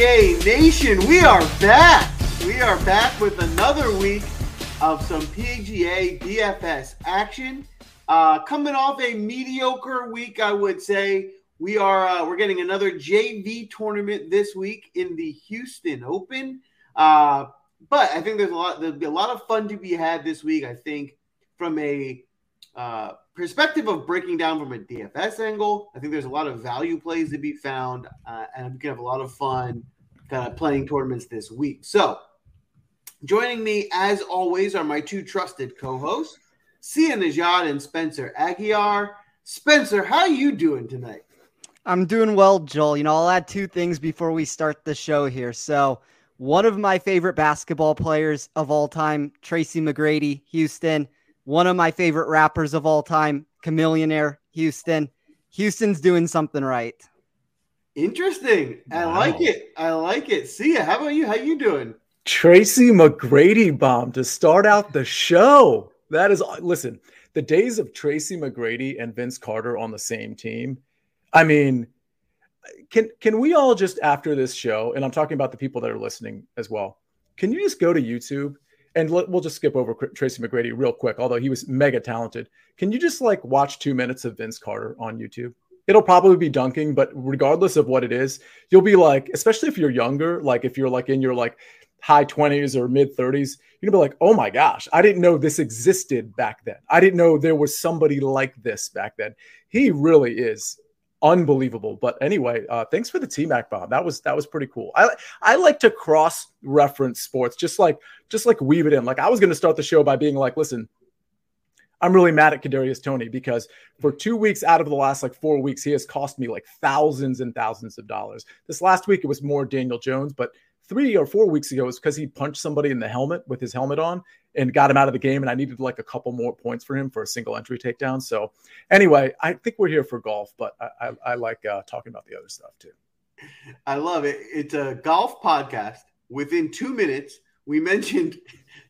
PGA Nation, we are back. We are back with another week of some PGA DFS action. Uh, coming off a mediocre week, I would say we are uh, we're getting another JV tournament this week in the Houston Open. Uh, but I think there's a lot there'll be a lot of fun to be had this week. I think from a uh, perspective of breaking down from a DFS angle, I think there's a lot of value plays to be found, uh, and we can have a lot of fun kind of playing tournaments this week. So, joining me as always are my two trusted co-hosts, Sia Nejad and Spencer Aguiar. Spencer, how are you doing tonight? I'm doing well, Joel. You know, I'll add two things before we start the show here. So, one of my favorite basketball players of all time, Tracy McGrady, Houston one of my favorite rappers of all time, Chamillionaire, Houston. Houston's doing something right. Interesting. I wow. like it. I like it. Sia. How about you? How you doing? Tracy McGrady bomb to start out the show. That is listen, the days of Tracy McGrady and Vince Carter on the same team. I mean, can can we all just after this show, and I'm talking about the people that are listening as well, can you just go to YouTube and we'll just skip over Tracy McGrady real quick, although he was mega talented. Can you just like watch two minutes of Vince Carter on YouTube? It'll probably be dunking, but regardless of what it is, you'll be like, especially if you're younger, like if you're like in your like high 20s or mid 30s, you're gonna be like, oh my gosh, I didn't know this existed back then. I didn't know there was somebody like this back then. He really is unbelievable. But anyway, uh, thanks for the T Mac bomb. That was that was pretty cool. I I like to cross reference sports, just like just like weave it in. Like I was going to start the show by being like, listen. I'm really mad at Kadarius Toney because for two weeks out of the last like four weeks, he has cost me like thousands and thousands of dollars. This last week it was more Daniel Jones, but three or four weeks ago it was because he punched somebody in the helmet with his helmet on and got him out of the game. And I needed like a couple more points for him for a single entry takedown. So anyway, I think we're here for golf, but I, I, I like uh, talking about the other stuff too. I love it. It's a golf podcast. Within two minutes, we mentioned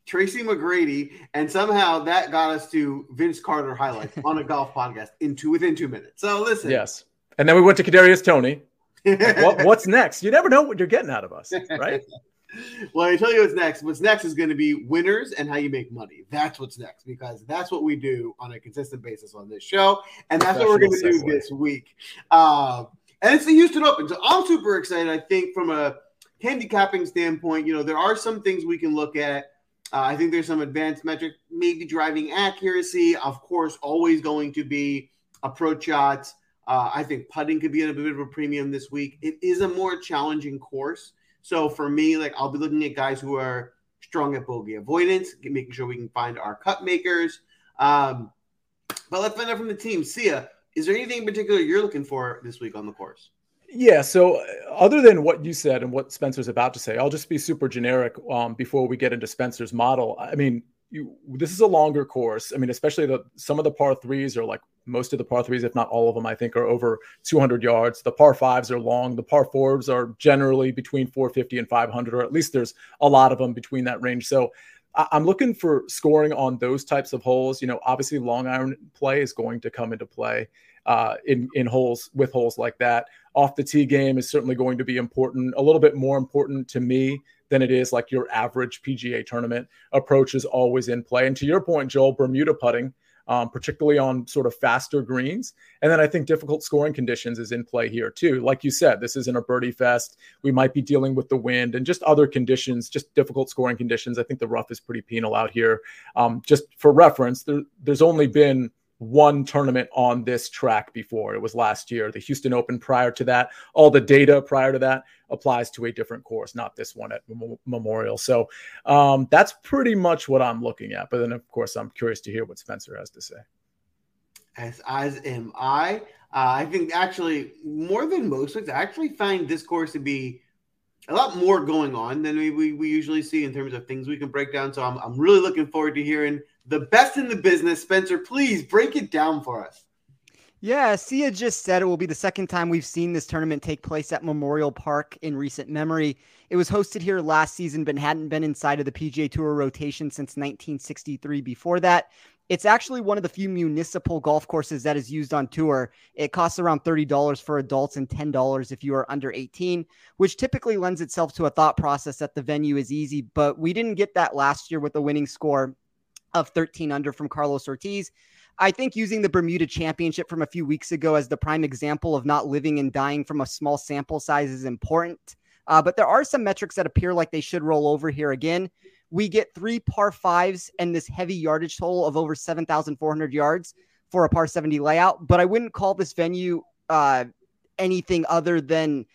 Tracy McGrady, and somehow that got us to Vince Carter highlights on a golf podcast in two within two minutes. So listen, yes, and then we went to Kadarius Toney, what, what's next? You never know what you're getting out of us, right? well, I tell you what's next. What's next is going to be winners and how you make money. That's what's next because that's what we do on a consistent basis on this show, and that's what we're going to do this week. Uh, and it's the Houston Open, so I'm super excited. I think from a handicapping standpoint, you know, there are some things we can look at. Uh, I think there's some advanced metric, maybe driving accuracy. Of course, always going to be approach shots. Uh, I think putting could be at a bit of a premium this week. It is a more challenging course. So for me, like I'll be looking at guys who are strong at bogey avoidance, making sure we can find our cut makers. Um, but let's find out from the team. Sia, is there anything in particular you're looking for this week on the course? Yeah. So, uh, other than what you said and what Spencer's about to say, I'll just be super generic um, before we get into Spencer's model. I mean, you, this is a longer course. I mean, especially the some of the par threes are like most of the par threes, if not all of them, I think are over 200 yards. The par fives are long. The par fours are generally between 450 and 500, or at least there's a lot of them between that range. So I'm looking for scoring on those types of holes. You know, obviously long iron play is going to come into play uh, in in holes with holes like that. Off the tee game is certainly going to be important. A little bit more important to me than it is like your average PGA tournament approach is always in play. And to your point, Joel, Bermuda putting um, particularly on sort of faster greens. And then I think difficult scoring conditions is in play here too. Like you said, this isn't a birdie fest. We might be dealing with the wind and just other conditions, just difficult scoring conditions. I think the rough is pretty penal out here. Um, just for reference, there, there's only been one tournament on this track before. It was last year, the Houston Open. Prior to that, all the data prior to that applies to a different course, not this one at Memorial. So um, that's pretty much what I'm looking at. But then, of course, I'm curious to hear what Spencer has to say. As as am I. Uh, I think actually more than most weeks, I actually find this course to be a lot more going on than we, we, we usually see in terms of things we can break down. So I'm, I'm really looking forward to hearing the best in the business. Spencer, please break it down for us. Yeah, Sia just said it will be the second time we've seen this tournament take place at Memorial Park in recent memory. It was hosted here last season, but hadn't been inside of the PGA Tour rotation since 1963 before that. It's actually one of the few municipal golf courses that is used on tour. It costs around $30 for adults and $10 if you are under 18, which typically lends itself to a thought process that the venue is easy. But we didn't get that last year with a winning score of 13 under from Carlos Ortiz. I think using the Bermuda Championship from a few weeks ago as the prime example of not living and dying from a small sample size is important. Uh, but there are some metrics that appear like they should roll over here again we get three par fives and this heavy yardage total of over 7,400 yards for a par 70 layout. But I wouldn't call this venue uh, anything other than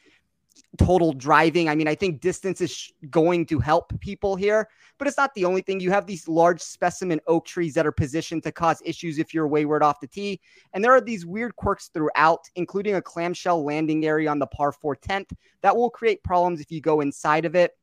total driving. I mean, I think distance is going to help people here, but it's not the only thing. You have these large specimen oak trees that are positioned to cause issues if you're wayward off the tee. And there are these weird quirks throughout, including a clamshell landing area on the par 4 10th that will create problems if you go inside of it.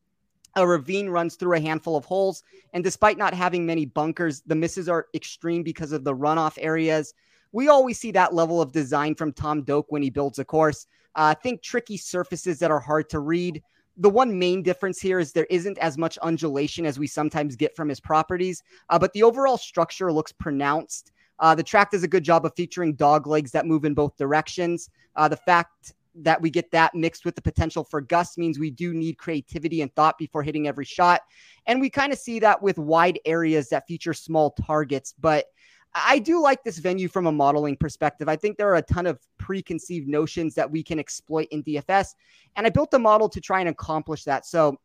A ravine runs through a handful of holes, and despite not having many bunkers, the misses are extreme because of the runoff areas. We always see that level of design from Tom Doak when he builds a course. Uh, think tricky surfaces that are hard to read. The one main difference here is there isn't as much undulation as we sometimes get from his properties, uh, but the overall structure looks pronounced. Uh, the track does a good job of featuring dog legs that move in both directions. Uh, the fact that we get that mixed with the potential for gusts means we do need creativity and thought before hitting every shot. And we kind of see that with wide areas that feature small targets. But I do like this venue from a modeling perspective. I think there are a ton of preconceived notions that we can exploit in DFS. And I built the model to try and accomplish that. So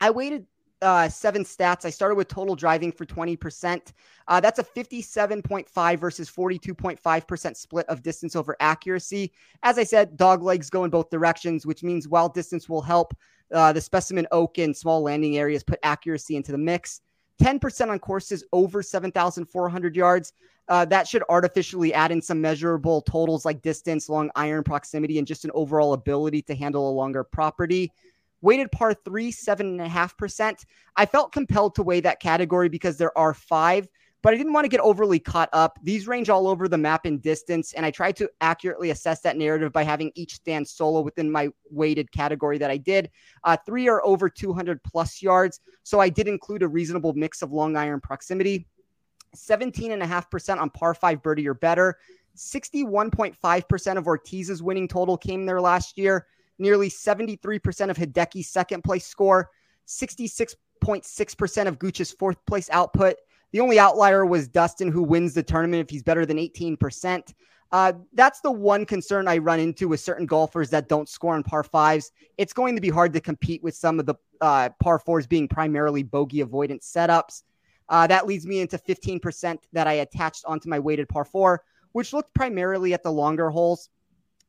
I weighted uh, seven stats. I started with total driving for 20%. Uh, that's a 57.5 versus 42.5% split of distance over accuracy. As I said, dog legs go in both directions, which means while distance will help, uh, the specimen oak and small landing areas put accuracy into the mix. 10% on courses over 7,400 yards. Uh, that should artificially add in some measurable totals like distance, long iron proximity, and just an overall ability to handle a longer property weighted par three, seven and a half percent. I felt compelled to weigh that category because there are five, but I didn't want to get overly caught up. These range all over the map in distance, and I tried to accurately assess that narrative by having each stand solo within my weighted category that I did. Uh, three are over 200 plus yards, so I did include a reasonable mix of long iron proximity. 17.5% on par five birdie or better. 61.5% of Ortiz's winning total came there last year nearly 73% of Hideki's second place score, 66.6% of Gooch's fourth place output. The only outlier was Dustin, who wins the tournament if he's better than 18%. Uh, that's the one concern I run into with certain golfers that don't score on par fives. It's going to be hard to compete with some of the uh, par fours being primarily bogey avoidance setups. Uh, that leads me into 15% that I attached onto my weighted par four, which looked primarily at the longer holes.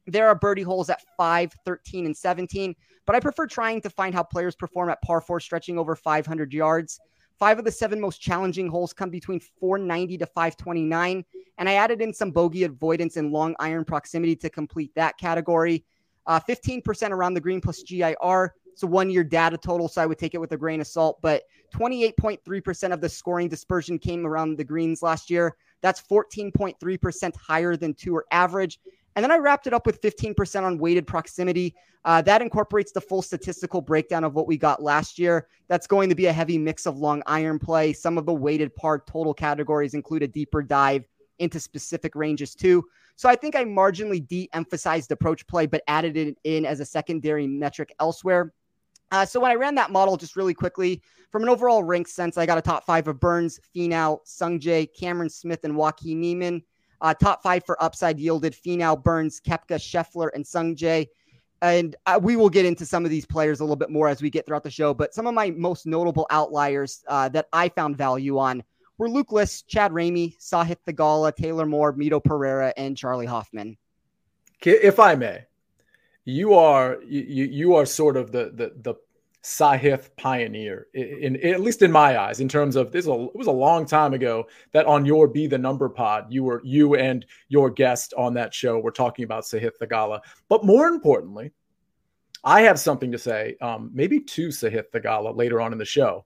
There are birdie holes at 5, 13, and 17, but I prefer trying to find how players perform at par 4 stretching over 500 yards. Five of the seven most challenging holes come between 490 to 529, and I added in some bogey avoidance and long iron proximity to complete that category. Uh, 15% around the green plus GIR. It's a one year data total, so I would take it with a grain of salt. But 28.3% of the scoring dispersion came around the greens last year. That's 14.3% higher than tour average. And then I wrapped it up with 15% on weighted proximity. Uh, that incorporates the full statistical breakdown of what we got last year. That's going to be a heavy mix of long iron play. Some of the weighted part total categories include a deeper dive into specific ranges too. So I think I marginally de emphasized approach play, but added it in as a secondary metric elsewhere. Uh, so when I ran that model just really quickly, from an overall rank sense, I got a top five of Burns, Finau, Sungjae, Cameron Smith, and Joaquin Niemann. Uh, top five for upside yielded Finau, Burns, Koepka, Scheffler, and Sungjae. And uh, we will get into some of these players a little bit more as we get throughout the show. But some of my most notable outliers uh, that I found value on were Luke List, Chad Ramey, Sahith Theegala, Taylor Moore, Mito Pereira, and Charley Hoffman. If I may, you are you, you are sort of the the the Sahith pioneer, in, in, at least in my eyes, in terms of this. it was a long time ago that on your Be the Number pod, you were you and your guest on that show were talking about Sahith Theegala. But more importantly, I have something to say, um, maybe to Sahith Theegala later on in the show.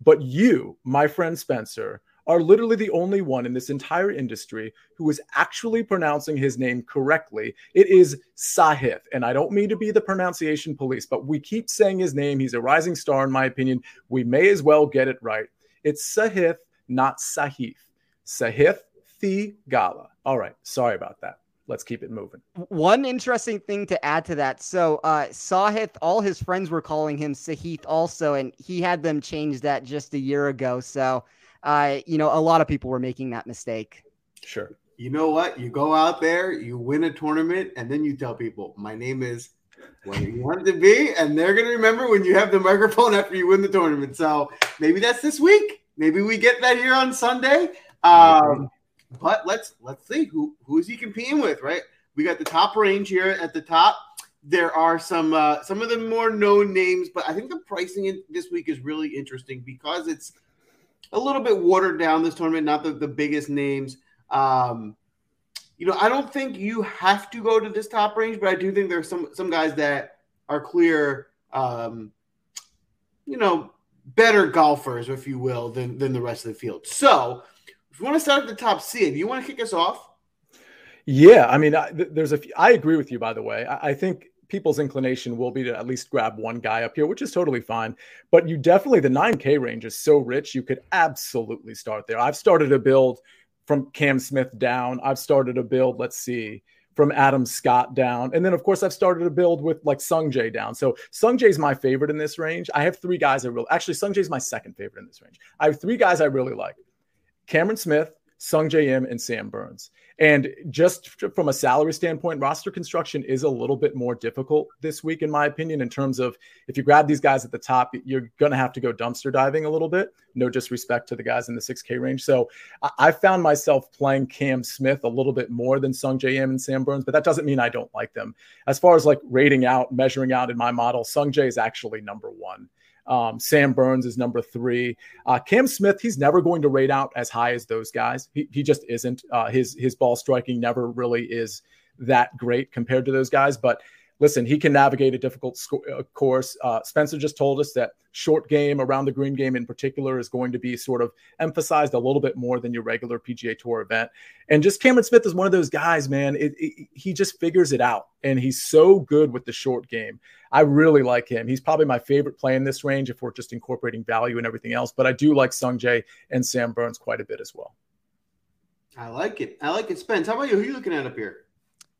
But you, my friend Spencer, are literally the only one in this entire industry who is actually pronouncing his name correctly. It is Sahith. And I don't mean to be the pronunciation police, but we keep saying his name. He's a rising star, in my opinion. We may as well get it right. It's Sahith, not Sahith. Sahith Thi Theegala. All right. Sorry about that. Let's keep it moving. One interesting thing to add to that. So, uh, Sahith, all his friends were calling him Sahith also, and he had them change that just a year ago. So, uh, you know, a lot of people were making that mistake. Sure. You know what? You go out there, you win a tournament, and then you tell people, my name is what you want it to be, and they're gonna remember when you have the microphone after you win the tournament. So maybe that's this week. Maybe we get that here on Sunday. Um, but let's let's see who who is he competing with, right? We got the top range here at the top. There are some uh, some of the more known names, but I think the pricing in, this week is really interesting because it's a little bit watered down this tournament, not the, the biggest names. Um, you know, I don't think you have to go to this top range, but I do think there's some some guys that are clear, um, you know, better golfers, if you will, than than the rest of the field. So, if you want to start at the top seed, you want to kick us off? Yeah, I mean, I, there's a. I agree with you, by the way. I, I think people's inclination will be to at least grab one guy up here, which is totally fine. But you definitely the 9K range is so rich, you could absolutely start there. I've started a build from Cam Smith down. I've started a build, let's see, from Adam Scott down. And then, of course, I've started a build with like Sung Jae down. So Sung Jae's my favorite in this range. I have three guys I really, actually, Sung Jae's my second favorite in this range. I have three guys I really like Cameron Smith, Sungjae J M, and Sam Burns. And just from a salary standpoint, roster construction is a little bit more difficult this week, in my opinion, in terms of if you grab these guys at the top, you're going to have to go dumpster diving a little bit. No disrespect to the guys in the 6K range. So I found myself playing Cam Smith a little bit more than Sungjae JM and Sam Burns, but that doesn't mean I don't like them. As far as like rating out, measuring out in my model, Sungjae is actually number one. Um, Sam Burns is number three. Uh, Cam Smith, he's never going to rate out as high as those guys. He, he just isn't. Uh, his his ball striking never really is that great compared to those guys. But listen, he can navigate a difficult sco- uh, course. Uh, Spencer just told us that short game around the green game in particular is going to be sort of emphasized a little bit more than your regular PGA Tour event. And just Cameron Smith is one of those guys, man. It, it, he just figures it out, and he's so good with the short game. I really like him. He's probably my favorite play in this range if we're just incorporating value and everything else. But I do like Sung Jae and Sam Burns quite a bit as well. I like it. I like it. Spence, how about you? Who are you looking at up here?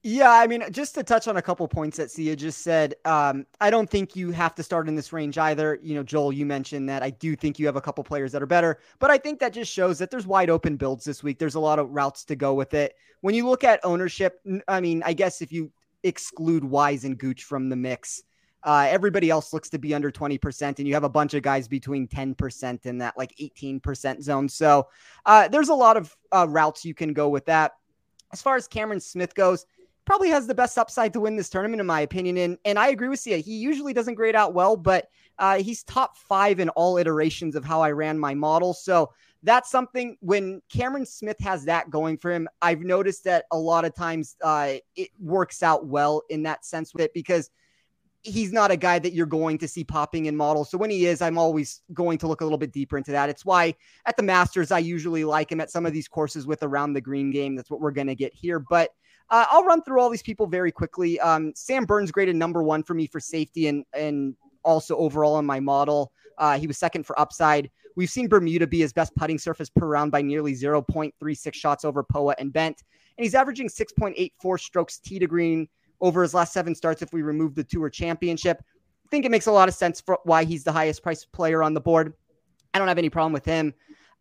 Yeah, I mean, just to touch on a couple points that Sia just said, um, I don't think you have to start in this range either. You know, Joel, you mentioned that I do think you have a couple players that are better, but I think that just shows that there's wide open builds this week. There's a lot of routes to go with it. When you look at ownership, I mean, I guess if you exclude Wise and Gooch from the mix, uh, everybody else looks to be under 20%, and you have a bunch of guys between 10% and that like 18% zone. So uh, there's a lot of uh, routes you can go with that. As far as Cameron Smith goes, probably has the best upside to win this tournament, in my opinion. And and I agree with Sia. He usually doesn't grade out well, but uh, he's top five in all iterations of how I ran my model. So that's something when Cameron Smith has that going for him. I've noticed that a lot of times uh, it works out well in that sense with it because he's not a guy that you're going to see popping in models. So when he is, I'm always going to look a little bit deeper into that. It's why at the Masters, I usually like him at some of these courses with around the green game. That's what we're going to get here. But uh, I'll run through all these people very quickly. Um, Sam Burns graded number one for me for safety and and also overall in my model. Uh, he was second for upside. We've seen Bermuda be his best putting surface per round by nearly 0.36 shots over POA and Bent. And he's averaging 6.84 strokes tee to green over his last seven starts if we remove the Tour Championship. I think it makes a lot of sense for why he's the highest priced player on the board. I don't have any problem with him.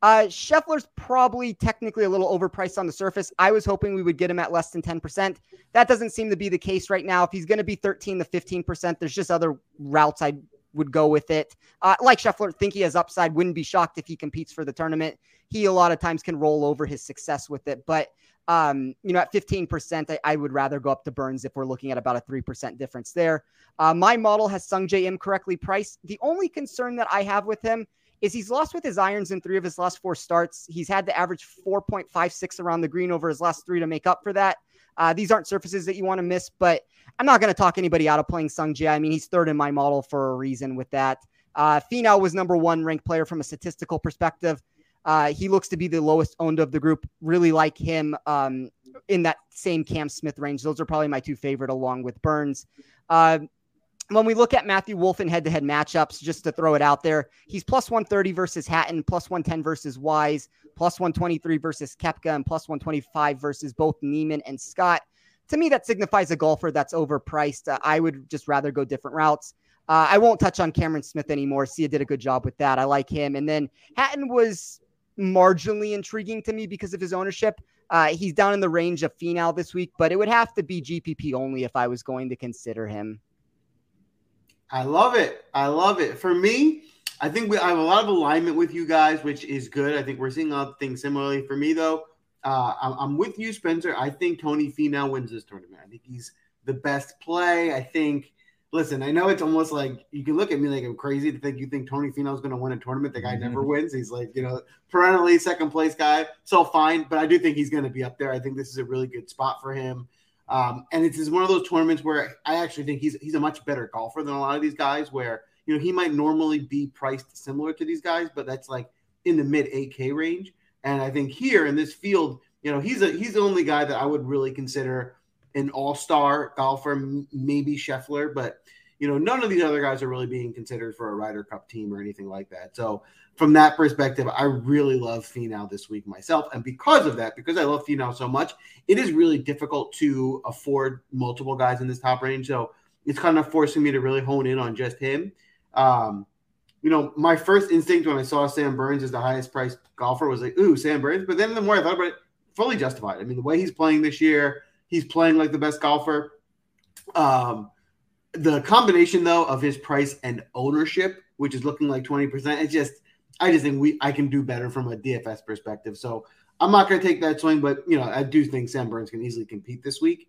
Uh, Scheffler's probably technically a little overpriced on the surface. I was hoping we would get him at less than 10%. That doesn't seem to be the case right now. If he's going to be 13 to 15%, there's just other routes I would go with it. Uh, like Scheffler, think he has upside. Wouldn't be shocked if he competes for the tournament. He a lot of times can roll over his success with it, but um, you know, at 15%, I, I, would rather go up to Burns if we're looking at about a 3% difference there. Uh, my model has Sungjae Im correctly priced. The only concern that I have with him is he's lost with his irons in three of his last four starts. He's had to average 4.56 around the green over his last three to make up for that. Uh, these aren't surfaces that you want to miss, but I'm not going to talk anybody out of playing Sung Jae. I mean, he's third in my model for a reason with that. Uh, Finau was number one ranked player from a statistical perspective. Uh, he looks to be the lowest owned of the group. Really like him um, in that same Cam Smith range. Those are probably my two favorite, along with Burns. Uh, when we look at Matthew Wolff in head to head matchups, just to throw it out there, he's plus 130 versus Hatton, plus 110 versus Wise, plus 123 versus Koepka, and plus 125 versus both Niemann and Scott. To me, that signifies a golfer that's overpriced. Uh, I would just rather go different routes. Uh, I won't touch on Cameron Smith anymore. Sia did a good job with that. I like him. And then Hatton was marginally intriguing to me because of his ownership. Uh, he's down in the range of Finau this week, but it would have to be GPP only if I was going to consider him. I love it. I love it. For me, I think we I have a lot of alignment with you guys, which is good. I think we're seeing a lot of things similarly. For me, though, uh, I'm, with you, Spencer. I think Tony Finau wins this tournament. I think he's the best play. I think. Listen, I know it's almost like you can look at me like I'm crazy to think you think Tony Finau is going to win a tournament. The guy mm-hmm. never wins. He's like you know perennially second place guy. So fine, but I do think he's going to be up there. I think this is a really good spot for him. Um, and it's one of those tournaments where I actually think he's he's a much better golfer than a lot of these guys. Where you know he might normally be priced similar to these guys, but that's like in the mid 8K range. And I think here in this field, you know, he's a he's the only guy that I would really consider an all star golfer, maybe Scheffler, but you know, none of these other guys are really being considered for a Ryder Cup team or anything like that. So from that perspective, I really love Finau this week myself. And because of that, because I love Finau so much, it is really difficult to afford multiple guys in this top range. So it's kind of forcing me to really hone in on just him. Um, you know, my first instinct when I saw Sam Burns as the highest priced golfer was like, ooh, Sam Burns. But then the more I thought about it, fully justified. I mean, the way he's playing this year, he's playing like the best golfer. Um, the combination though of his price and ownership, which is looking like 20%, it's just I just think we I can do better from a DFS perspective. So I'm not going to take that swing, but you know I do think Sam Burns can easily compete this week.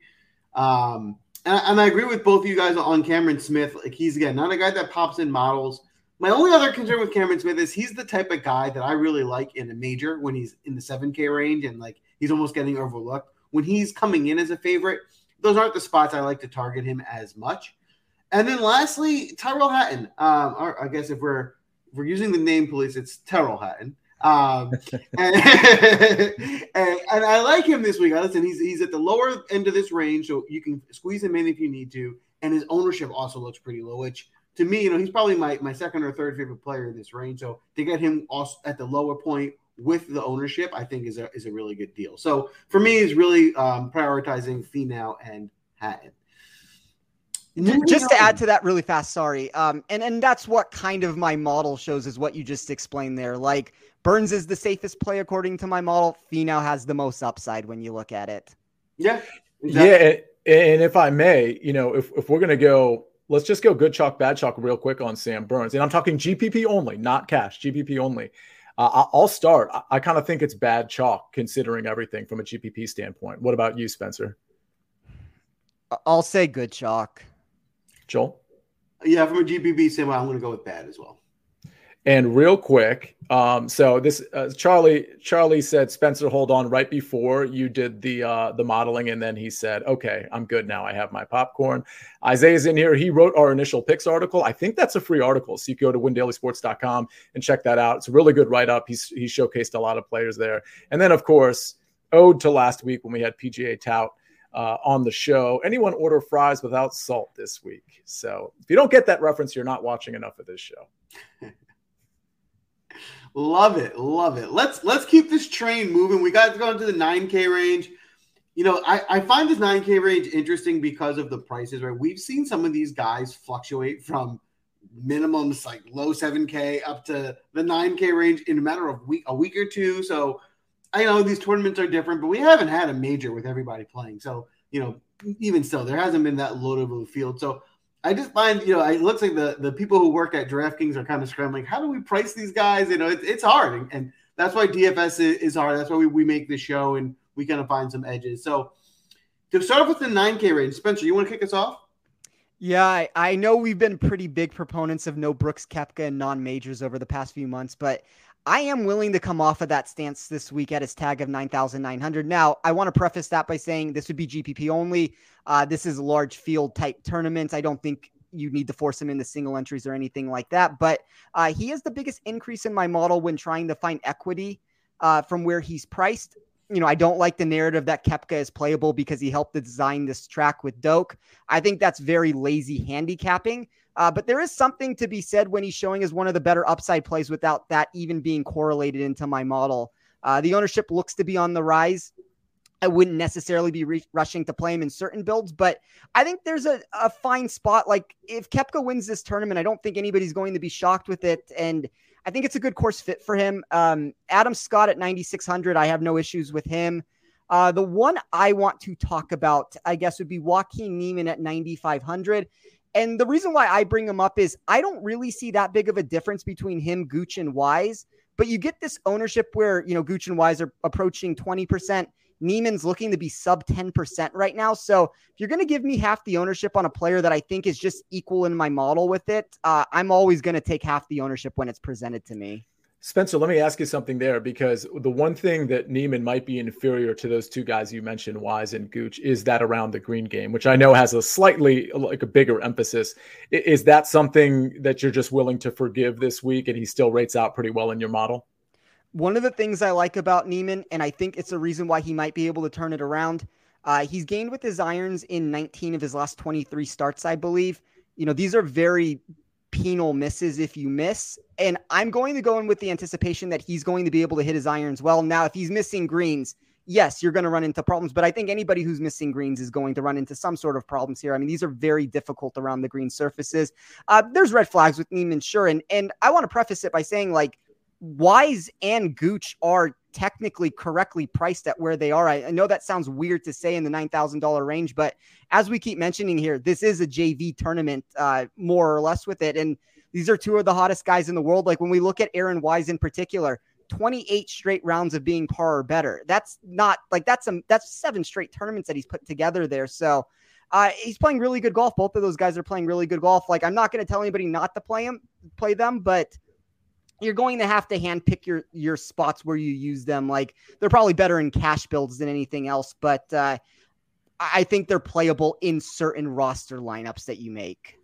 Um, and, and I agree with both of you guys on Cameron Smith. Like he's again not a guy that pops in models. My only other concern with Cameron Smith is he's the type of guy that I really like in a major when he's in the 7K range and like he's almost getting overlooked. When he's coming in as a favorite, those aren't the spots I like to target him as much. And then lastly, Tyrell Hatton. Um, I guess if we're we're using the name police, it's Terrell Hatton. Um, and, and, and, I like him this week. Listen, he's he's at the lower end of this range, so you can squeeze him in if you need to. And his ownership also looks pretty low, which to me, you know, he's probably my, my second or third favorite player in this range. So to get him also at the lower point with the ownership, I think is a is a really good deal. So for me, is really um, prioritizing Finau and Hatton. Just to add to that really fast, sorry. Um, and, and that's what kind of my model shows is what you just explained there. Like Burns is the safest play according to my model. Finau has the most upside when you look at it. Yeah. Exactly. Yeah. And if I may, you know, if, if we're going to go, let's just go good chalk, bad chalk real quick on Sam Burns. And I'm talking GPP only, not cash, GPP only. Uh, I'll start. I, I kind of think it's bad chalk considering everything from a GPP standpoint. What about you, Spencer? I'll say good chalk. Joel? Yeah, from a GPP standpoint, I'm going to go with bad as well. And real quick, um, so this uh, Charlie Charlie said Spencer, hold on right before you did the uh, the modeling, and then he said, "Okay, I'm good now. I have my popcorn." Isaiah's in here. He wrote our initial picks article. I think that's a free article, so you can go to windailysports.com and check that out. It's a really good write up. He's he showcased a lot of players there, and then of course, ode to last week when we had PGA tout uh, on the show. Anyone order fries without salt this week? So if you don't get that reference, you're not watching enough of this show. love it, love it. Let's let's keep this train moving. We got to go into the 9K range. You know, I, I find this 9K range interesting because of the prices, right? We've seen some of these guys fluctuate from minimums like low 7K up to the 9K range in a matter of week a week or two. So I know these tournaments are different, but we haven't had a major with everybody playing. So, you know, even still, there hasn't been that load of a field. So I just find, you know, it looks like the, the people who work at DraftKings are kind of scrambling. How do we price these guys? You know, it, it's hard. And, and, that's why DFS is, hard. That's why we, we make this show and we kind of find some edges. So to start off with the 9K range, Spencer, you want to kick us off? Yeah, I, I know we've been pretty big proponents of no Brooks Koepka and non majors over the past few months, but I am willing to come off of that stance this week at his tag of 9,900. Now, I want to preface that by saying this would be GPP only. Uh, this is a large field type tournament. I don't think you need to force him into single entries or anything like that. But uh, he is the biggest increase in my model when trying to find equity uh, from where he's priced. you know, I don't like the narrative that Koepka is playable because he helped to design this track with Doak. I think that's very lazy handicapping. Uh, but there is something to be said when he's showing as one of the better upside plays without that even being correlated into my model. Uh, the ownership looks to be on the rise. I wouldn't necessarily be re- rushing to play him in certain builds, but I think there's a, a fine spot. Like if Koepka wins this tournament, I don't think anybody's going to be shocked with it. And I think it's a good course fit for him. Um, Adam Scott at 9,600, I have no issues with him. Uh, the one I want to talk about, I guess, would be Joaquin Niemann at 9,500. And the reason why I bring him up is I don't really see that big of a difference between him, Gooch, and Wise. But you get this ownership where, you know, Gooch and Wise are approaching 20%. Niemann's looking to be sub 10% right now. So if you're going to give me half the ownership on a player that I think is just equal in my model with it, uh, I'm always going to take half the ownership when it's presented to me. Spencer, let me ask you something there because the one thing that Niemann might be inferior to those two guys you mentioned, Wise and Gooch, is that around the green game, which I know has a slightly like a bigger emphasis. Is that something that you're just willing to forgive this week and he still rates out pretty well in your model? One of the things I like about Niemann, and I think it's a reason why he might be able to turn it around, uh, he's gained with his irons in 19 of his last 23 starts, I believe. You know, these are very penal misses if you miss. And I'm going to go in with the anticipation that he's going to be able to hit his irons well. Now, if he's missing greens, yes, you're going to run into problems. But I think anybody who's missing greens is going to run into some sort of problems here. I mean, these are very difficult around the green surfaces. Uh, there's red flags with Niemann, sure. And, and I want to preface it by saying, like, Wise and Gooch are technically correctly priced at where they are. I, I know that sounds weird to say in the $9,000 range, but as we keep mentioning here, this is a JV tournament, uh, more or less with it. And these are two of the hottest guys in the world. Like when we look at Aaron Wise in particular, 28 straight rounds of being par or better. That's not like that's some that's seven straight tournaments that he's put together there. So uh, he's playing really good golf. Both of those guys are playing really good golf. Like I'm not going to tell anybody not to play him, play them, but you're going to have to handpick your your spots where you use them. Like they're probably better in cash builds than anything else, but uh, I think they're playable in certain roster lineups that you make.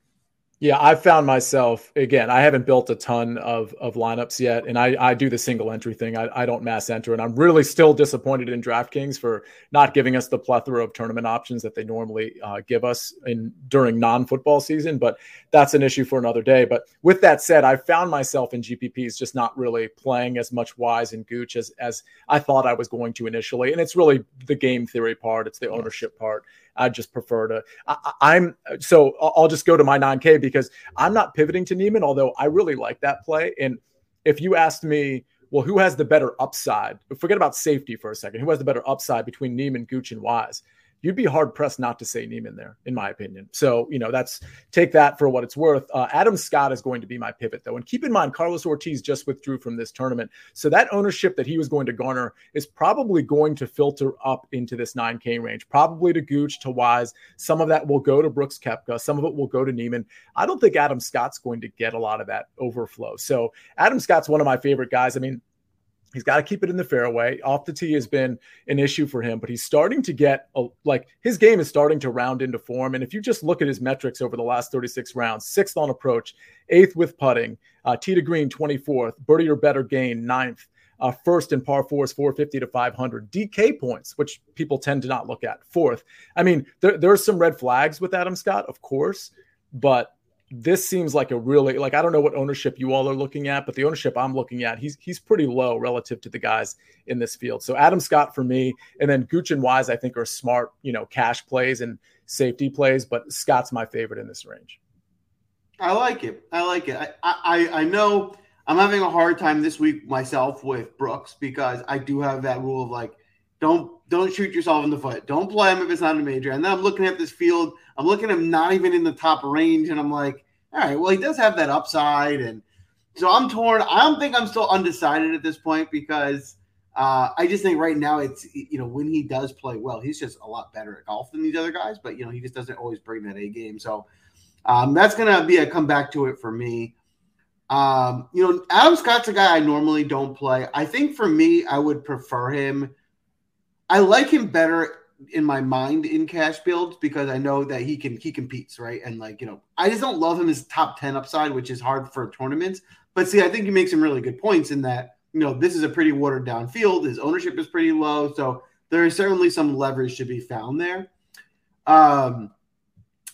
Yeah, I found myself again. I haven't built a ton of of lineups yet, and I I do the single entry thing. I, I don't mass enter, and I'm really still disappointed in DraftKings for not giving us the plethora of tournament options that they normally uh, give us in during non football season. But that's an issue for another day. But with that said, I found myself in GPPs just not really playing as much Wise and Gooch as as I thought I was going to initially, and it's really the game theory part. It's the ownership part I just prefer to. I, am so I'll just go to my 9K because I'm not pivoting to Niemann, although I really like that play. And if you asked me, well, who has the better upside? Forget about safety for a second. Who has the better upside between Niemann, Gooch, and Wise? You'd be hard pressed not to say Niemann there, in my opinion. So, you know, that's take that for what it's worth. Uh, Adam Scott is going to be my pivot, though. And keep in mind, Carlos Ortiz just withdrew from this tournament. So that ownership that he was going to garner is probably going to filter up into this 9K range, probably to Gooch, to Wise. Some of that will go to Brooks Koepka, some of it will go to Niemann. I don't think Adam Scott's going to get a lot of that overflow. So, Adam Scott's one of my favorite guys. I mean, He's got to keep it in the fairway. Off the tee has been an issue for him, but he's starting to get a, like his game is starting to round into form. And if you just look at his metrics over the last 36 rounds, sixth on approach, eighth with putting, uh, tee to green 24th, birdie or better gain ninth, uh, first in par fours 450 to 500, DK points, which people tend to not look at, fourth. I mean, there, there are some red flags with Adam Scott, of course, but this seems like a really like I don't know what ownership you all are looking at, but the ownership I'm looking at, he's he's pretty low relative to the guys in this field. So Adam Scott for me, and then Gooch and Wise I think are smart, you know, cash plays and safety plays, but Scott's my favorite in this range. I like it. I like it. I I, I know I'm having a hard time this week myself with Brooks because I do have that rule of like don't don't shoot yourself in the foot. Don't play him if it's not a major. And then I'm looking at this field. I'm looking at him not even in the top range, and I'm like, all right, well, he does have that upside, and so I'm torn. I don't think I'm still undecided at this point because uh, I just think right now it's you know when he does play well, he's just a lot better at golf than these other guys, but you know he just doesn't always bring that A game. So um, that's gonna be a comeback to it for me. Um, you know, Adam Scott's a guy I normally don't play. I think for me, I would prefer him. I like him better in my mind in cash builds because I know that he can he competes right and like you know I just don't love him as top ten upside, which is hard for tournaments. But see, I think he makes some really good points in that you know, this is a pretty watered down field. His ownership is pretty low. So there is certainly some leverage to be found there. Um,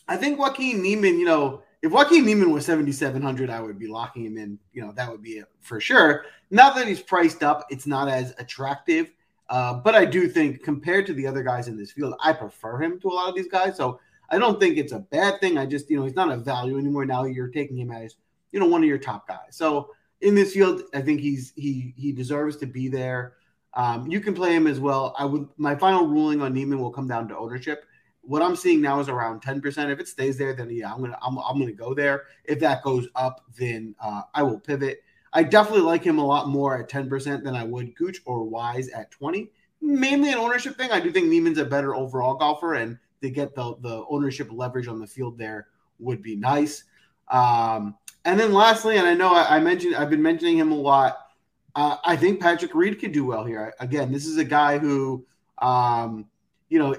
I think Joaquin Niemann, you know, if Joaquin Niemann was 7,700, I would be locking him in. You know, that would be it for sure. Now that he's priced up, it's not as attractive. Uh, but I do think compared to the other guys in this field, I prefer him to a lot of these guys. So I don't think it's a bad thing. I just, you know, he's not a value anymore. Now you're taking him as, you know, one of your top guys. So in this field, I think he's he he deserves to be there. Um, you can play him as well. I would my final ruling on Niemann will come down to ownership. What I'm seeing now is around 10%. If it stays there, then yeah, I'm gonna I'm, I'm gonna go there. If that goes up, then uh, I will pivot. I definitely like him a lot more at 10% than I would Gooch or Wise at 20. Mainly an ownership thing. I do think Niemann's a better overall golfer, and to get the, the ownership leverage on the field there would be nice. Um, and then lastly, and I know I, I, mentioned I've been mentioning him a lot. Uh, I think Patrick Reed could do well here. Again, this is a guy who, um, you know,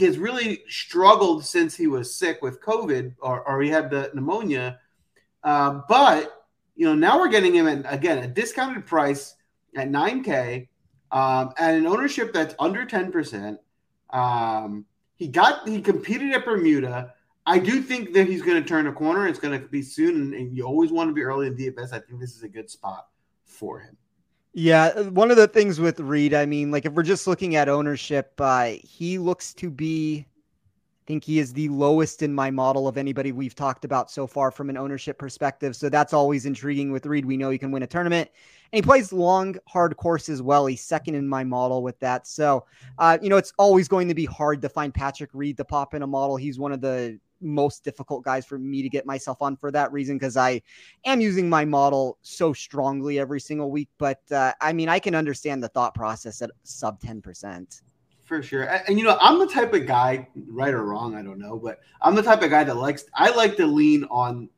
has really struggled since he was sick with COVID or, or he had the pneumonia. Uh, but you know, now we're getting him at again a discounted price at 9K um, at an ownership that's under 10%. Um, he got he competed at Bermuda. I do think that he's going to turn a corner. It's going to be soon, and, and you always want to be early in DFS. I think this is a good spot for him. Yeah, one of the things with Reed, I mean, like if we're just looking at ownership, uh, he looks to be think he is the lowest in my model of anybody we've talked about so far from an ownership perspective. So that's always intriguing with Reed. We know he can win a tournament. And he plays long, hard course as well. He's second in my model with that. So, uh, you know, it's always going to be hard to find Patrick Reed to pop in a model. He's one of the most difficult guys for me to get myself on for that reason because I am using my model so strongly every single week. But uh, I mean, I can understand the thought process at sub 10% for sure. And, and, you know, I'm the type of guy, right or wrong, I don't know, but I'm the type of guy that likes. I like to lean on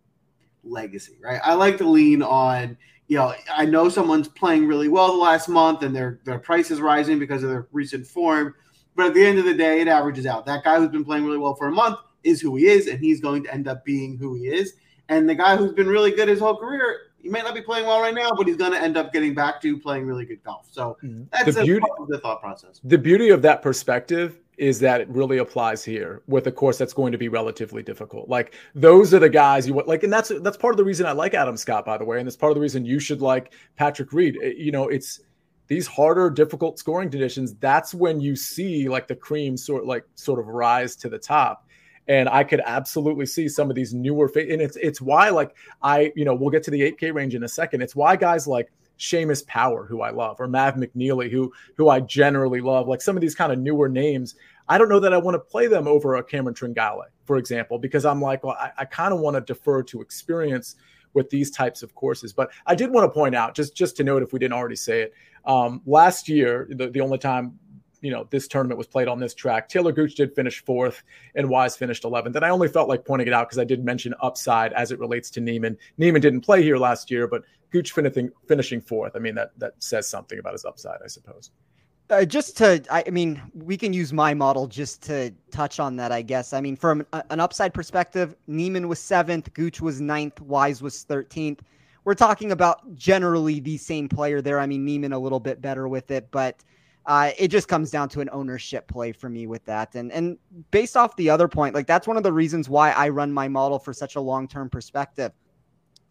legacy, right? I like to lean on. You know, I know someone's playing really well the last month, and their their price is rising because of their recent form. But at the end of the day, it averages out. That guy who's been playing really well for a month is who he is, and he's going to end up being who he is. And the guy who's been really good his whole career he might not be playing well right now, but he's going to end up getting back to playing really good golf. So mm-hmm. that's the beauty of the thought process. The beauty of that perspective is that it really applies here with a course that's going to be relatively difficult. Like those are the guys you want, like, and that's that's part of the reason I like Adam Scott, by the way, and that's part of the reason you should like Patrick Reed. You know, it's these harder, difficult scoring conditions. That's when you see like the cream sort like sort of rise to the top and I could absolutely see some of these newer fa- and it's it's why like I you know we'll get to the 8K range in a second. It's why guys like Seamus Power, who I love, or Mav McNealy, who who I generally love, like some of these kind of newer names. I don't know that I want to play them over a Cameron Tringale, for example, because I'm like, well, I, I kind of want to defer to experience with these types of courses. But I did want to point out, just just to note, if we didn't already say it, um, last year, the, the only time you know this tournament was played on this track. Talor Gooch did finish fourth, and Wise finished 11th. And I only felt like pointing it out because I did mention upside as it relates to Niemann. Niemann didn't play here last year, but Gooch finishing finishing fourth. I mean that that says something about his upside, I suppose. Uh, just to, I, I, mean, we can use my model just to touch on that, I guess. I mean, from an upside perspective, Niemann was seventh, Gooch was ninth, Wise was 13th. We're talking about generally the same player there. I mean, Niemann a little bit better with it, but uh, it just comes down to an ownership play for me with that. And and based off the other point, like that's one of the reasons why I run my model for such a long term perspective.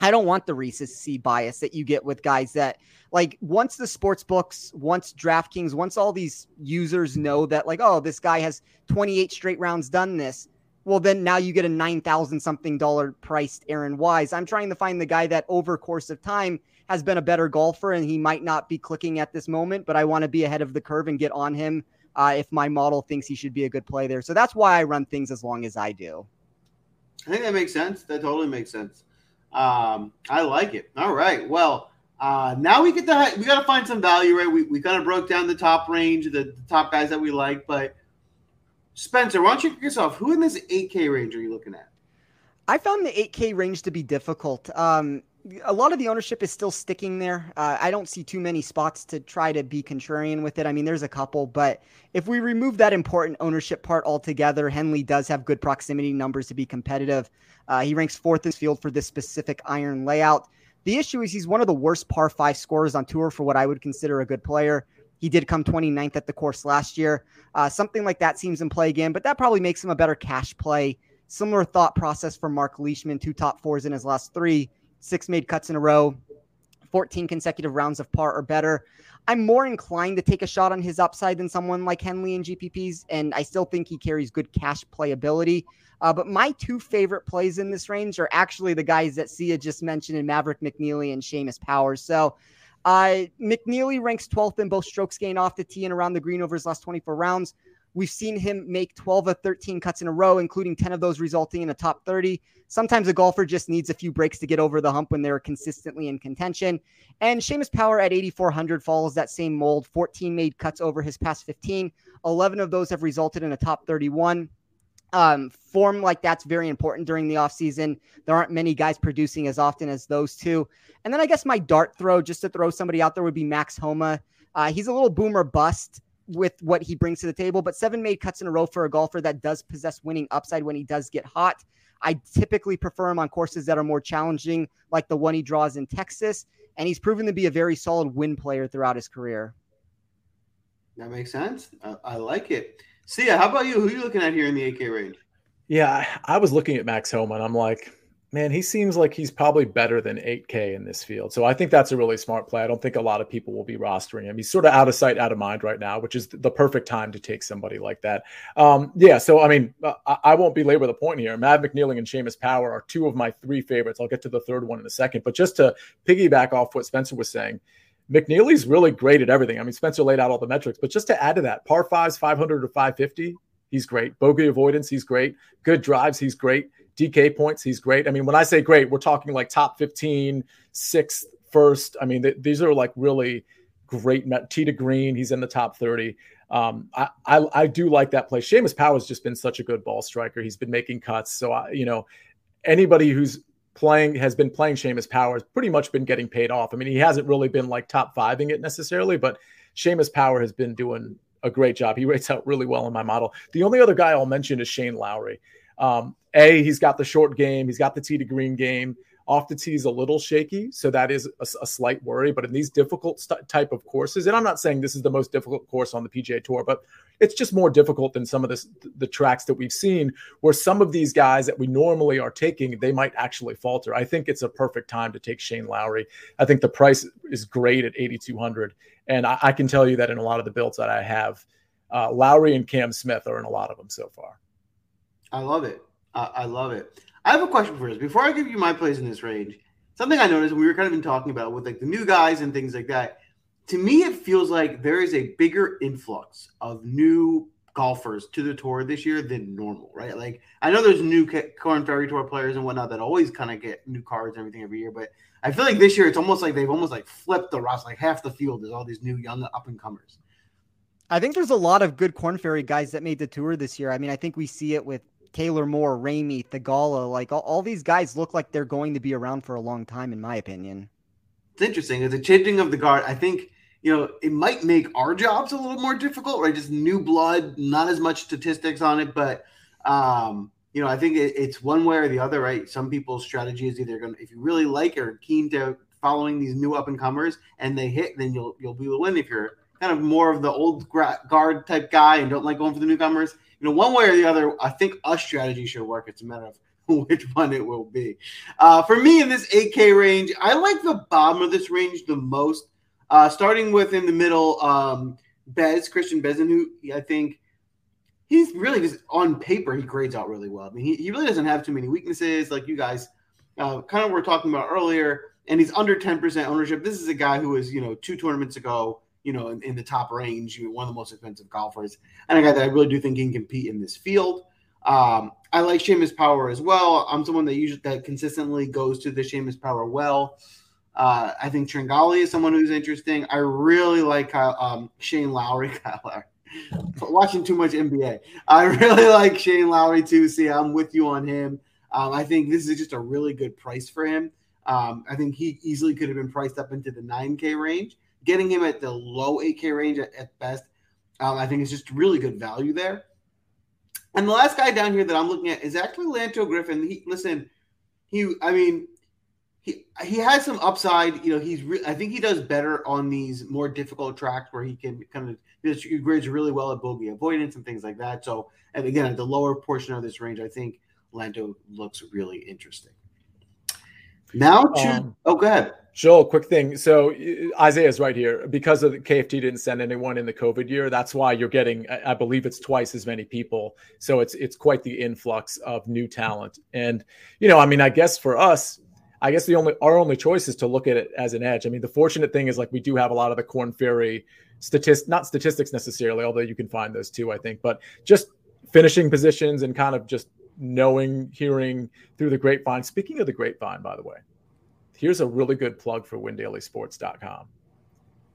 I don't want the recency bias that you get with guys that like once the sports books, once DraftKings, once all these users know that like, oh, this guy has 28 straight rounds done this. Well, then now you get a 9,000 something dollar priced Aaron Wise. I'm trying to find the guy that over course of time has been a better golfer and he might not be clicking at this moment, but I want to be ahead of the curve and get on him uh, if my model thinks he should be a good play there. So that's why I run things as long as I do. I think that makes sense. That totally makes sense. Um, I like it. All right. Well, uh, now we get to we got to find some value, right? We, we kind of broke down the top range, the, the top guys that we like, but Spencer, why don't you kick us off? Who in this 8K range are you looking at? I found the 8K range to be difficult. Um, a lot of the ownership is still sticking there. Uh, I don't see too many spots to try to be contrarian with it. I mean, there's a couple, but if we remove that important ownership part altogether, Henley does have good proximity numbers to be competitive. Uh, he ranks fourth in this field for this specific iron layout. The issue is he's one of the worst par five scorers on tour for what I would consider a good player. He did come 29th at the course last year. Uh, something like that seems in play again, but that probably makes him a better cash play. Similar thought process for Mark Leishman, two top fours in his last three, six made cuts in a row, 14 consecutive rounds of par or better. I'm more inclined to take a shot on his upside than someone like Henley in GPPs, and I still think he carries good cash playability. Uh, but my two favorite plays in this range are actually the guys that Sia just mentioned in Maverick McNeely and Seamus Powers. So uh, McNealy ranks 12th in both strokes gained off the tee and around the green over his last 24 rounds. We've seen him make 12 or 13 cuts in a row, including 10 of those resulting in a top 30. Sometimes a golfer just needs a few breaks to get over the hump when they're consistently in contention. And Seamus Power at 8,400 follows that same mold. 14 made cuts over his past 15. 11 of those have resulted in a top 31. Um, form like that's very important during the offseason. There aren't many guys producing as often as those two. And then I guess my dart throw, just to throw somebody out there, would be Max Homa. Uh, he's a little boomer bust with what he brings to the table, but seven made cuts in a row for a golfer that does possess winning upside when he does get hot. I typically prefer him on courses that are more challenging, like the one he draws in Texas. And he's proven to be a very solid win player throughout his career. That makes sense. I, I like it. Sia, how about you? Who are you looking at here in the 8K range? Yeah, I was looking at Max Homa and I'm like, man, he seems like he's probably better than 8K in this field. So I think that's a really smart play. I don't think a lot of people will be rostering him. He's sort of out of sight, out of mind right now, which is the perfect time to take somebody like that. Um, yeah, so I mean, uh, I, I, won't belabor the point here. Matt McNealy and Seamus Power are two of my three favorites. I'll get to the third one in a second. But just to piggyback off what Spencer was saying, McNealy's really great at everything. I mean, Spencer laid out all the metrics, but just to add to that, par fives, 500 to 550, he's great. Bogey avoidance, he's great. Good drives, he's great DK points, he's great. I mean, when I say great, we're talking like top 15, sixth, first. I mean, th- these are like really great. Met- T to green, he's in the top 30. Um, I, I, I do like that play. Seamus Power's just been such a good ball striker. He's been making cuts. So I, you know, anybody who's playing has been playing Seamus Power has pretty much been getting paid off. I mean, he hasn't really been like top fiving it necessarily, but Seamus Power has been doing a great job. He rates out really well in my model. The only other guy I'll mention is Shane Lowry. Um, a, he's got the short game, he's got the tee to green game. Off the tee is a little shaky, so that is a, a slight worry. But in these difficult st- type of courses, and I'm not saying this is the most difficult course on the PGA Tour, but it's just more difficult than some of this, the tracks that we've seen, where some of these guys that we normally are taking, they might actually falter. I think it's a perfect time to take Shane Lowry. I think the price is great at 8,200, and I, I can tell you that in a lot of the builds that I have, uh, Lowry and Cam Smith are in a lot of them so far. I love it. I, I love it. I have a question for you. Before I give you my place in this range, something I noticed we were kind of been talking about with like the new guys and things like that. To me, it feels like there is a bigger influx of new golfers to the tour this year than normal, right? Like I know there's new Korn Ferry Tour players and whatnot that always kind of get new cards and everything every year, but I feel like this year it's almost like they've almost like flipped the roster. Like half the field is all these new young up and comers. I think there's a lot of good Korn Ferry guys that made the tour this year. I mean, I think we see it with Taylor Moore, Ramey, Theegala, like all, all these guys look like they're going to be around for a long time, in my opinion. It's interesting. It's a changing of the guard. I think you know it might make our jobs a little more difficult, right? Just new blood, not as much statistics on it, but um, you know, I think it, it's one way or the other, right? Some people's strategy is either going to, if you really like or keen to following these new up and comers and they hit, then you'll you'll be the win. If you're kind of more of the old guard type guy and don't like going for the newcomers, you know, one way or the other, I think a strategy should work. It's a matter of which one it will be. Uh, for me in this 8K range, I like the bottom of this range the most. Uh, starting with in the middle, um, Bez, Christian Bezen, who I think he's really just on paper, he grades out really well. I mean, he, he really doesn't have too many weaknesses like you guys uh, kind of were talking about earlier. And he's under 10% ownership. This is a guy who was, you know, two tournaments ago, you know, in, in the top range, one of the most expensive golfers, and a guy that I really do think can compete in this field. Um, I like Seamus Power as well. I'm someone that usually that consistently goes to the Seamus Power well. Uh, I think Tringale is someone who's interesting. I really like um, Shane Lowry. Kyle. Watching too much NBA. I really like Shane Lowry too. See, I'm with you on him. Um, I think this is just a really good price for him. Um, I think he easily could have been priced up into the 9K range getting him at the low 8K range at, at best, um, I think is just really good value there. And the last guy down here that I'm looking at is actually Lanto Griffin. He listen, he I mean, he he has some upside. You know, he's re- I think he does better on these more difficult tracks where he can kind of he grades really well at bogey avoidance and things like that. So, and again, at the lower portion of this range, I think Lanto looks really interesting. Now, to, um, oh, go ahead. Joel, quick thing. So Isaiah's right here because of the KFT didn't send anyone in the COVID year. That's why you're getting, I believe it's twice as many people. So it's it's quite the influx of new talent. And you know, I mean, I guess for us, I guess the only our only choice is to look at it as an edge. I mean, the fortunate thing is like we do have a lot of the Korn Ferry statistics, not statistics necessarily, although you can find those too, I think, but just finishing positions and kind of just knowing, hearing through the grapevine. Speaking of the grapevine, by the way, here's a really good plug for windailysports.com.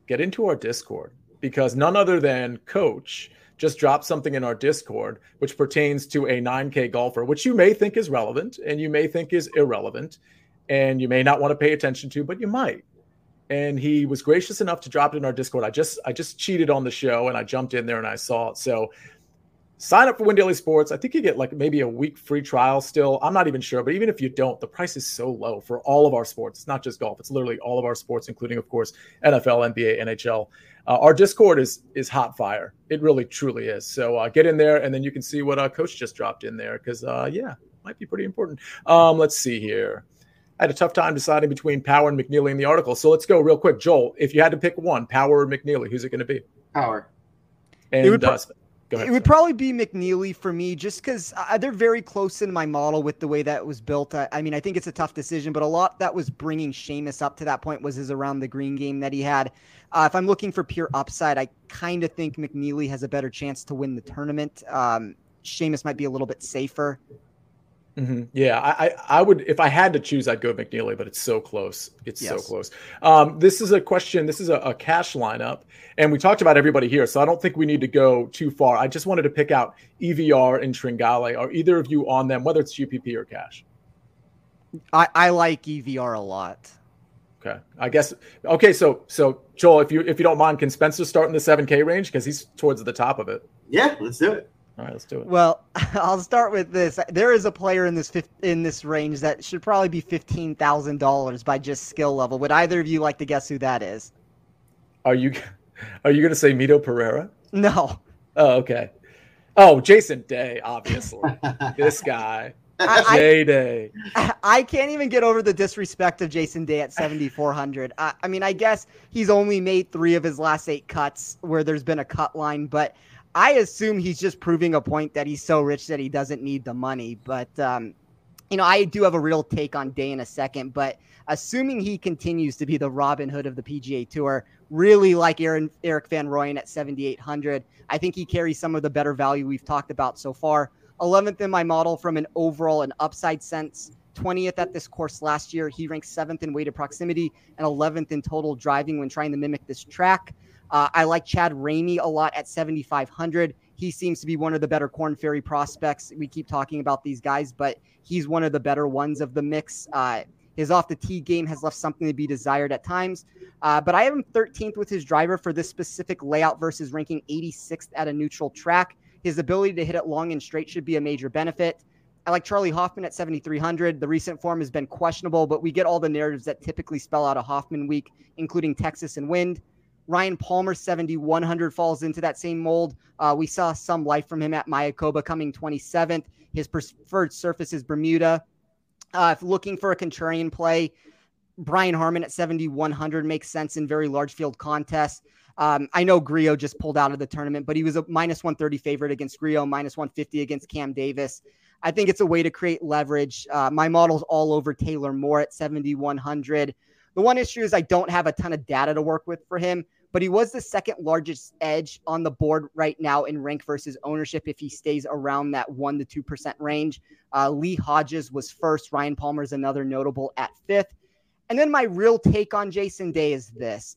Get into our Discord because none other than Coach just dropped something in our Discord which pertains to a 9K golfer, which you may think is relevant and you may think is irrelevant and you may not want to pay attention to, but you might. And he was gracious enough to drop it in our Discord. I just I just cheated on the show and I jumped in there and I saw it. So sign up for Win Daily Sports. I think you get like maybe a week free trial still. I'm not even sure, but even if you don't, the price is so low for all of our sports. It's not just golf; it's literally all of our sports, including, of course, NFL, NBA, NHL. Uh, our Discord is is hot fire. It really, truly is. So uh, get in there, and then you can see what uh, Coach just dropped in there because, uh, yeah, might be pretty important. Um, let's see here. I had a tough time deciding between Power and McNealy in the article. So let's go real quick. Joel, if you had to pick one, Power or McNealy, who's it going to be? Power. And it would, pro- ahead, it would probably be McNealy for me, just because uh, they're very close in my model with the way that was built. I, I, mean, I think it's a tough decision, but a lot that was bringing Seamus up to that point was his around the green game that he had. Uh, if I'm looking for pure upside, I kind of think McNealy has a better chance to win the tournament. Um, Seamus might be a little bit safer. Mm-hmm. Yeah, I, I would if I had to choose, I'd go McNealy, but it's so close. It's yes. so close. Um, this is a question. This is a, a, cash lineup, and we talked about everybody here, so I don't think we need to go too far. I just wanted to pick out EVR and Tringale. Are either of you on them, whether it's GPP or cash? I, I like EVR a lot. Okay, I guess. Okay, so so Joel, if you if you don't mind, can Spencer start in the seven K range because he's towards the top of it? Yeah, let's do it. All right, let's do it. Well, I'll start with this. There is a player in this in this range that should probably be fifteen thousand dollars by just skill level. Would either of you like to guess who that is? Are you are you going to say Mito Pereira? No. Oh, okay. Oh, Jason Day, obviously. this guy. J Day. I, I, can't even get over the disrespect of Jason Day at 7,400. I, I mean, I guess he's only made three of his last eight cuts where there's been a cut line, but I assume he's just proving a point that he's so rich that he doesn't need the money. But um, you know, I do have a real take on Day in a second. But assuming he continues to be the Robin Hood of the PGA Tour, really like Aaron, Erik van Rooyen at 7,800, I think he carries some of the better value we've talked about so far. 11th in my model from an overall and upside sense. 20th at this course last year. He ranks seventh in weighted proximity and 11th in total driving when trying to mimic this track. Uh, I like Chad Ramey a lot at 7,500. He seems to be one of the better Korn Ferry prospects. We keep talking about these guys, but he's one of the better ones of the mix. Uh, his off the tee game has left something to be desired at times. Uh, but I have him 13th with his driver for this specific layout versus ranking 86th at a neutral track. His ability to hit it long and straight should be a major benefit. I like Charley Hoffman at 7,300. The recent form has been questionable, but we get all the narratives that typically spell out a Hoffman week, including Texas and wind. Ryan Palmer, 7,100, falls into that same mold. Uh, we saw some life from him at Mayakoba coming 27th. His preferred surface is Bermuda. Uh, if looking for a contrarian play, Brian Harman at 7,100 makes sense in very large field contests. Um, I know Grillo just pulled out of the tournament, but he was a minus 130 favorite against Grillo, minus 150 against Cam Davis. I think it's a way to create leverage. Uh, my model's all over Taylor Moore at 7,100. The one issue is I don't have a ton of data to work with for him, but he was the second largest edge on the board right now in rank versus ownership if he stays around that 1% to 2% range. Uh, Lee Hodges was first. Ryan Palmer is another notable at fifth. And then my real take on Jason Day is this.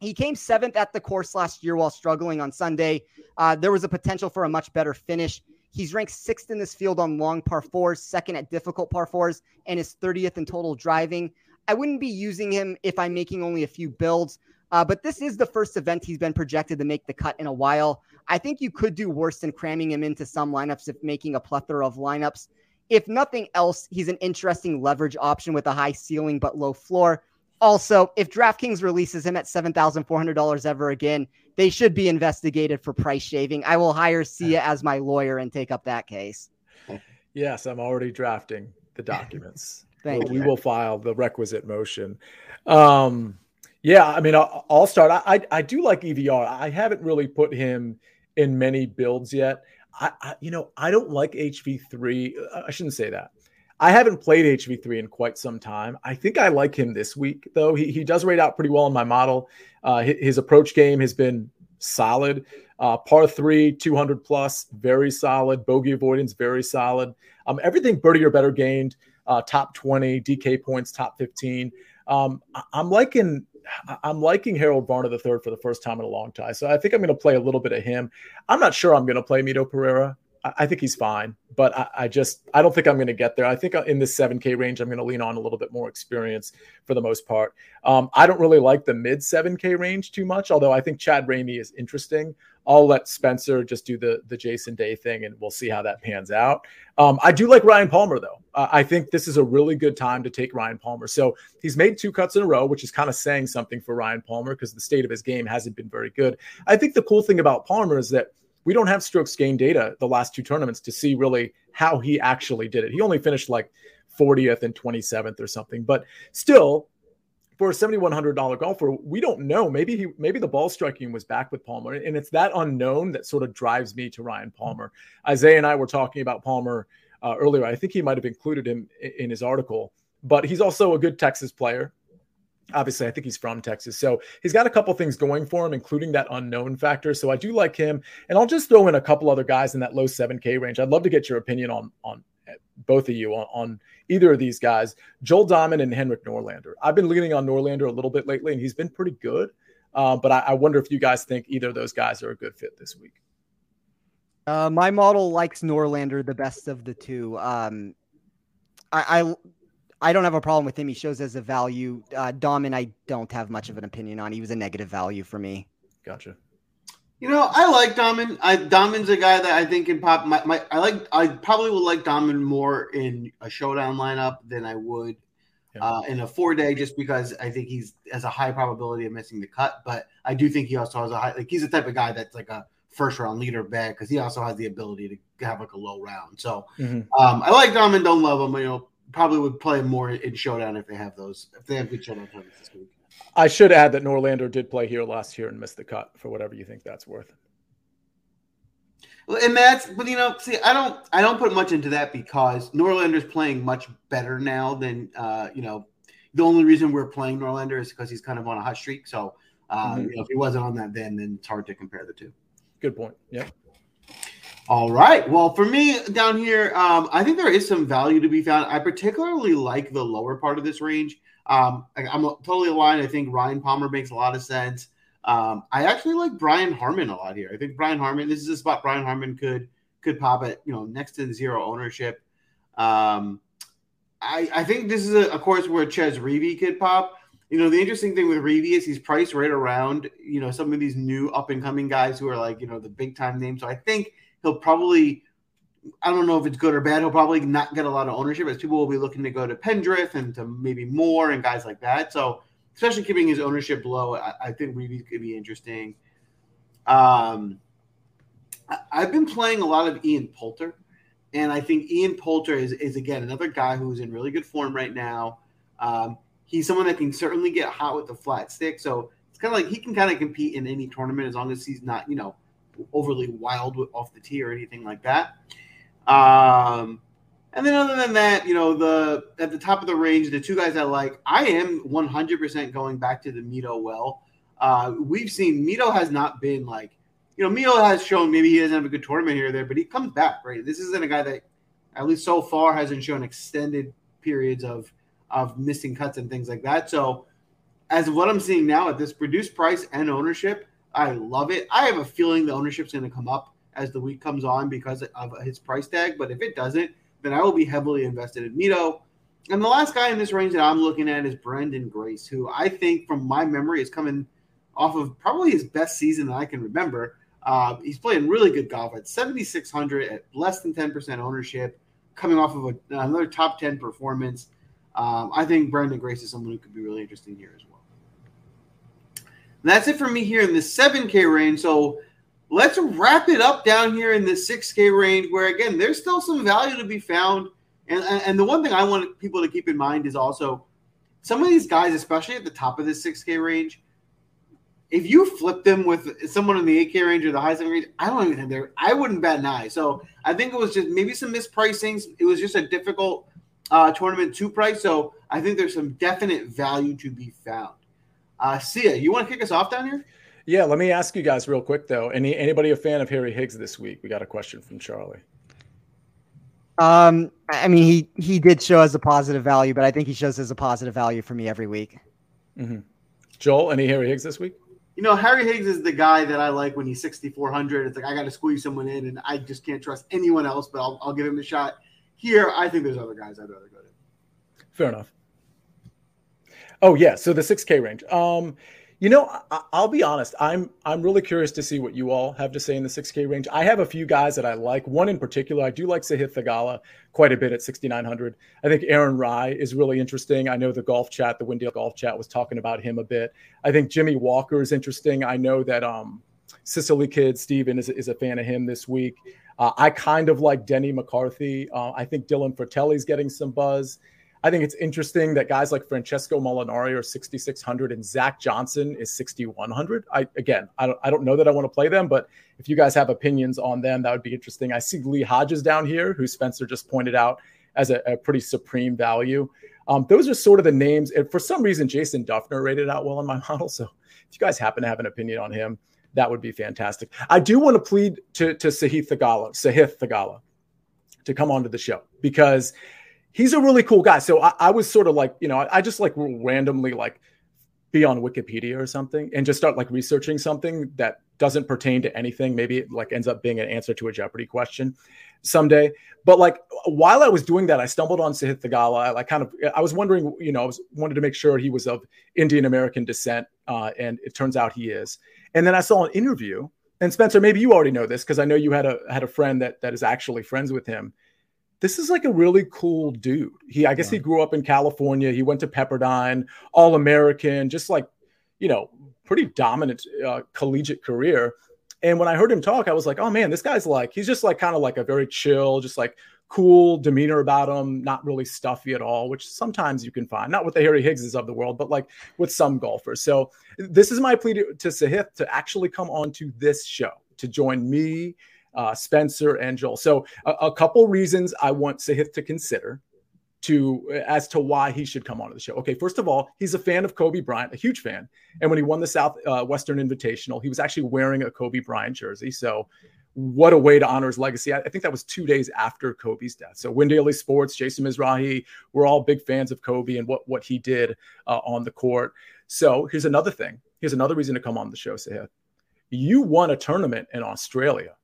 He came seventh at the course last year while struggling on Sunday. Uh, there was a potential for a much better finish. He's ranked sixth in this field on long par fours, second at difficult par fours, and is 30th in total driving. I wouldn't be using him if I'm making only a few builds. Uh, but this is the first event he's been projected to make the cut in a while. I think you could do worse than cramming him into some lineups if making a plethora of lineups. If nothing else, he's an interesting leverage option with a high ceiling but low floor. Also, if DraftKings releases him at $7,400 ever again, they should be investigated for price shaving. I will hire Sia as my lawyer and take up that case. Yes, I'm already drafting the documents. Thank we, you. We will file the requisite motion. Um, yeah, I mean, I'll, start. I, I, I do like EVR. I haven't really put him in many builds yet. I, I you know I don't like HV3. I shouldn't say that. I haven't played HV3 in quite some time. I think I like him this week, though. He, he does rate out pretty well in my model. Uh, his, his, approach game has been solid. Uh, par three, 200 plus, very solid. Bogey avoidance, very solid. Um, everything birdie or better gained, uh, top 20, DK points, top 15. Um, I, I'm liking I'm liking Harold Varner the third for the first time in a long time. So I think I'm going to play a little bit of him. I'm not sure I'm going to play Mito Pereira. I, think he's fine, but I, I, just I don't think I'm going to get there. I think uh, in this 7K range, I'm going to lean on a little bit more experience for the most part. Um, I don't really like the mid 7K range too much, although I think Chad Ramey is interesting. I'll let Spencer just do the the Jason Day thing, and we'll see how that pans out. Um, I do like Ryan Palmer though. Uh, I think this is a really good time to take Ryan Palmer. So he's made two cuts in a row, which is kind of saying something for Ryan Palmer because the state of his game hasn't been very good. I think the cool thing about Palmer is that we don't have strokes gain data the last two tournaments to see really how he actually did it. He only finished like 40th and 27th or something, but still for a $7100 golfer we don't know. Maybe he maybe the ball striking was back with palmer and it's that unknown that sort of drives me to ryan palmer. Isaiah and i were talking about palmer uh, earlier. I think he might have included him in his article but he's also a good texas player obviously i think he's from texas so he's got a couple things going for him including that unknown factor so i do like him and i'll just throw in a couple other guys in that low 7k range. I'd love to get your opinion on on both of you on, on either of these guys. Joel Dahmen and henrik norlander. I've been leaning on norlander a little bit lately and he's been pretty good uh, but I, I, wonder if you guys think either of those guys are a good fit this week. Uh, my model likes norlander the best of the two. Um, I, I I don't have a problem with him. He shows as a value. Uh, Dahmen, I don't have much of an opinion on. He was a negative value for me. Gotcha. You know, I like Dahmen. I Dahmen's a guy that I think can pop. My, my I like. I probably would like Dahmen more in a showdown lineup than I would yeah. uh, in a four day, just because I think he's has a high probability of missing the cut. But I do think he also has a high. Like he's the type of guy that's like a first round leader back because he also has the ability to have like a low round. So mm-hmm. um, I like Dahmen. Don't love him. You know, probably would play more in showdown if they have those. If they have good showdown tournaments this week. I should add that Norlander did play here last year and missed the cut for whatever you think that's worth. Well, and that's, but you know, see, I don't, I don't put much into that because Norlander's playing much better now than, uh, you know, the only reason we're playing Norlander is because he's kind of on a hot streak. So, uh, mm-hmm. you know, if he wasn't on that then, then it's hard to compare the two. Good point. Yep. All right. Well, for me down here, um, I think there is some value to be found. I particularly like the lower part of this range. Um, I, am totally aligned. I think Ryan Palmer makes a lot of sense. Um, I actually like Brian Harman a lot here. I think Brian Harman. This is a spot Brian Harman could could pop at. You know, next to zero ownership. Um, I, I think this is a, a course where Chez Reavie could pop. You know, the interesting thing with Reavie is he's priced right around you know some of these new up and coming guys who are like you know the big time names. So I think he'll probably I don't know if it's good or bad. He'll probably not get a lot of ownership as people will be looking to go to Pendrith and to maybe more and guys like that. So, especially keeping his ownership low, I, I think Reavie could be interesting. Um, I, I've been playing a lot of Ian Poulter, and I think Ian Poulter is, is again another guy who's in really good form right now. Um, he's someone that can certainly get hot with the flat stick. So it's kind of like he can kind of compete in any tournament as long as he's not, you know, overly wild off the tee or anything like that. Um, and then other than that, you know, the at the top of the range, the two guys I like, I am 100% going back to the Mito well. Uh, we've seen Mito has not been like, you know, Mito has shown maybe he doesn't have a good tournament here or there, but he comes back, right? This isn't a guy that, at least so far, hasn't shown extended periods of of missing cuts and things like that. So, as of what I'm seeing now at this produced price and ownership, I love it. I have a feeling the ownership's going to come up as the week comes on because of his price tag. But if it doesn't, then I will be heavily invested in Mito. And the last guy in this range that I'm looking at is Branden Grace, who I think, from my memory, is coming off of probably his best season that I can remember. Uh, he's playing really good golf at 7,600 at less than 10% ownership. coming off of a, another top 10 performance. Um, I think Branden Grace is someone who could be really interesting here as well. And that's it for me here in the 7K range. So let's wrap it up down here in the 6K range, where again, there's still some value to be found. And, and the one thing I want people to keep in mind is also some of these guys, especially at the top of this 6K range, if you flip them with someone in the 8K range or the high 7 range, I don't even think they're, I wouldn't bet an eye. So I think it was just maybe some mispricings. It was just a difficult uh, tournament to price. So I think there's some definite value to be found. Uh, Sia, you want to kick us off down here? Yeah, let me ask you guys real quick though. Any anybody a fan of Harry Higgs this week? We got a question from Charlie. Um, I mean, he he did show as a positive value, but I think he shows as a positive value for me every week. Mm-hmm. Joel, any Harry Higgs this week? You know, Harry Higgs is the guy that I like when he's 6,400. It's like I got to squeeze someone in, and I just can't trust anyone else, but I'll, I'll give him a shot. Here, I think there's other guys I'd rather go to. Fair enough. Oh yeah, so the 6K range. Um, you know, I, will be honest. I'm I'm really curious to see what you all have to say in the 6K range. I have a few guys that I like. One in particular, I do like Sahith Theegala quite a bit at 6,900. I think Aaron Rai is really interesting. I know the golf chat, the Win Daily golf chat, was talking about him a bit. I think Jimmy Walker is interesting. I know that um, Sicily Kid Steven is, is a fan of him this week. Uh, I kind of like Denny McCarthy. Uh, I think Dylan Frittelli's getting some buzz. I think it's interesting that guys like Francesco Molinari are 6,600 and Zach Johnson is 6,100. I again, I don't, I don't know that I want to play them, but if you guys have opinions on them, that would be interesting. I see Lee Hodges down here, who Spencer just pointed out as a, a pretty supreme value. Um, those are sort of the names. And for some reason, Jason Dufner rated out well in my model. So if you guys happen to have an opinion on him, that would be fantastic. I do want to plead to, to Sahith Theegala, Sahith Theegala, to come onto the show because – he's a really cool guy. So I, I was sort of like, you know, I, I, just like randomly like be on Wikipedia or something and just start like researching something that doesn't pertain to anything. Maybe it like ends up being an answer to a Jeopardy question someday. But like while I was doing that, I stumbled on Sahith Theegala. I like kind of I was wondering, you know, I was wanted to make sure he was of Indian American descent, uh, and it turns out he is. And then I saw an interview. And Spencer, maybe you already know this because I know you had a had a friend that that is actually friends with him this is like a really cool dude. He, I guess yeah. he grew up in California. He went to Pepperdine, All American, just like, you know, pretty dominant uh, collegiate career. And when I heard him talk, I was like, oh man, this guy's like, he's just like kind of like a very chill, just like cool demeanor about him, not really stuffy at all, which sometimes you can find, not with the Harry Higgses of the world, but like with some golfers. So this is my plea to, to Sahith to actually come on to this show, to join me uh, Spencer and Joel. So a, a, couple reasons I want Sahith to consider to as to why he should come onto the show. Okay, first of all, he's a fan of Kobe Bryant, a huge fan. And when he won the South uh, Invitational, he was actually wearing a Kobe Bryant jersey. So what a way to honor his legacy. I, I think that was two days after Kobe's death. So Win Sports, Jason Mizrahi, we're all big fans of Kobe and what, what he did uh, on the court. So here's another thing. Here's another reason to come on the show, Sahith. You won a tournament in Australia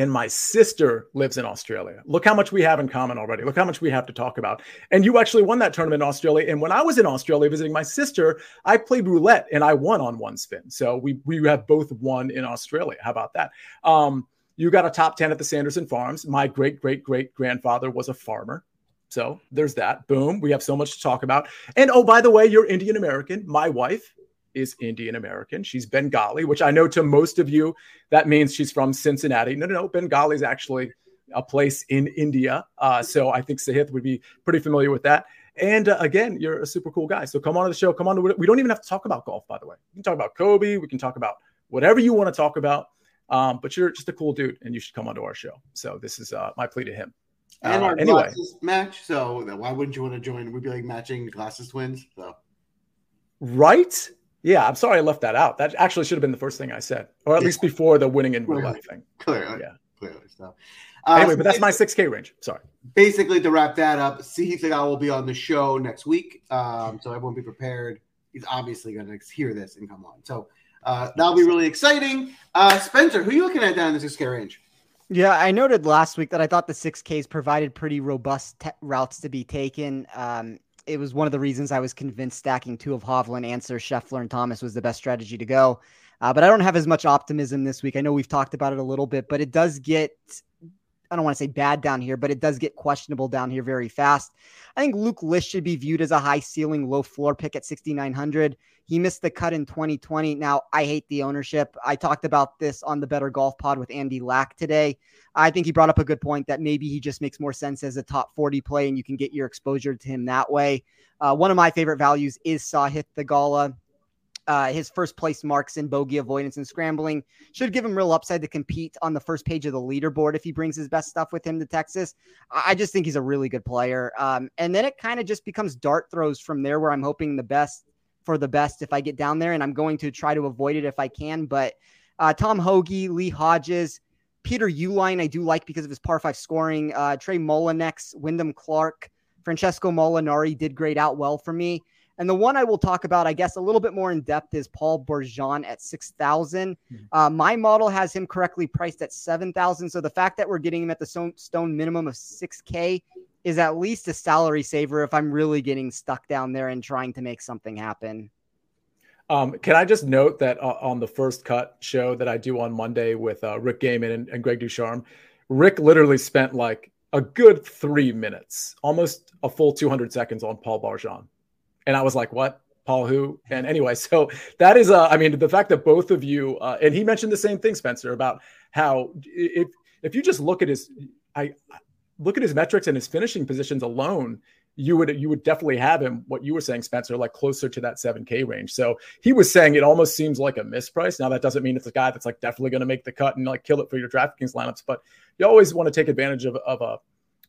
and my sister lives in Australia. Look how much we have in common already. Look how much we have to talk about. And you actually won that tournament in Australia. And when I was in Australia visiting my sister, I played roulette and I won on one spin. So we we have both won in Australia. How about that? Um, you got a top 10 at the Sanderson Farms. My great great great grandfather was a farmer. So there's that. Boom. We have so much to talk about. And oh, by the way, you're Indian American. My wife is Indian American. She's Bengali, which I know to most of you that means she's from Cincinnati. No, no, no. Bengali is actually a place in India. Uh, so I think Sahith would be pretty familiar with that. And uh, again, you're a super cool guy. So come on to the show. Come on to we don't even have to talk about golf, by the way. We can talk about Kobe. We can talk about whatever you want to talk about. Um, but you're just a cool dude, and you should come onto our show. So this is uh, my plea to him. And uh, our anyway. glasses match. So why wouldn't you want to join? We'd be like matching glasses twins. So right yeah, I'm sorry I left that out. That actually should have been the first thing I said, or at yeah. least before the winning in roulette thing. Clearly, yeah, clearly. So, uh, anyway, but that's my 6K range. Sorry. Basically, to wrap that up, Sahith I will be on the show next week, um, so everyone be prepared. He's obviously going to hear this and come on. So uh, that'll be really exciting. Uh, Spencer, who are you looking at down in the 6K range? Yeah, I noted last week that I thought the 6Ks provided pretty robust te- routes to be taken. Um, it was one of the reasons I was convinced stacking two of Hovland, Ancer, Scheffler, and Thomas was the best strategy to go. Uh, but I don't have as much optimism this week. I know we've talked about it a little bit, but it does get I don't want to say bad down here, but it does get questionable down here very fast. I think Luke List should be viewed as a high ceiling, low floor pick at 6,900. He missed the cut in 2020. Now, I hate the ownership. I talked about this on the Better Golf Pod with Andy Lack today. I think he brought up a good point that maybe he just makes more sense as a top 40 play and you can get your exposure to him that way. Uh, one of my favorite values is Sahith Theegala. Uh, his first place marks in bogey avoidance and scrambling should give him real upside to compete on the first page of the leaderboard if he brings his best stuff with him to Texas. I just think he's a really good player. Um, and then it kind of just becomes dart throws from there where I'm hoping the best for the best if I get down there, and I'm going to try to avoid it if I can. But uh, Tom Hoge, Lee Hodges, Peter Uihlein, I do like because of his par five scoring. Uh, Trey Mullinax, Wyndham Clark, Francesco Molinari did grade out well for me. And the one I will talk about, I guess, a little bit more in depth is Paul Barjon at 6,000. Mm-hmm. Uh, my model has him correctly priced at 7,000. So the fact that we're getting him at the stone minimum of 6K is at least a salary saver if I'm really getting stuck down there and trying to make something happen. Um, can I just note that uh, on the first cut show that I do on Monday with uh, Rick Gehman and, and, Greg Ducharme, Rick literally spent like a good three minutes, almost a full 200 seconds on Paul Barjon. And I was like, what? Paul who? And anyway, so that is, uh, I mean, the fact that both of you, uh, and he mentioned the same thing, Spencer, about how if, if you just look at his, I, look at his metrics and his finishing positions alone, you would you would definitely have him what you were saying spencer like closer to that 7k range. So he was saying it almost seems like a misprice. Now that doesn't mean it's a guy that's like definitely going to make the cut and like kill it for your draftkings lineups but you always want to take advantage of, of a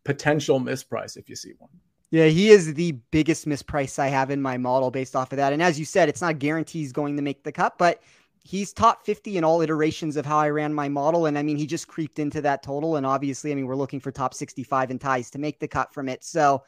potential misprice if you see one. Yeah he is the biggest misprice i have in my model based off of that. And as you said it's not guaranteed he's going to make the cut but he's top 50 in all iterations of how I ran my model. And I mean, he just creeped into that total. And obviously, I mean, we're looking for top 65 in ties to make the cut from it. So,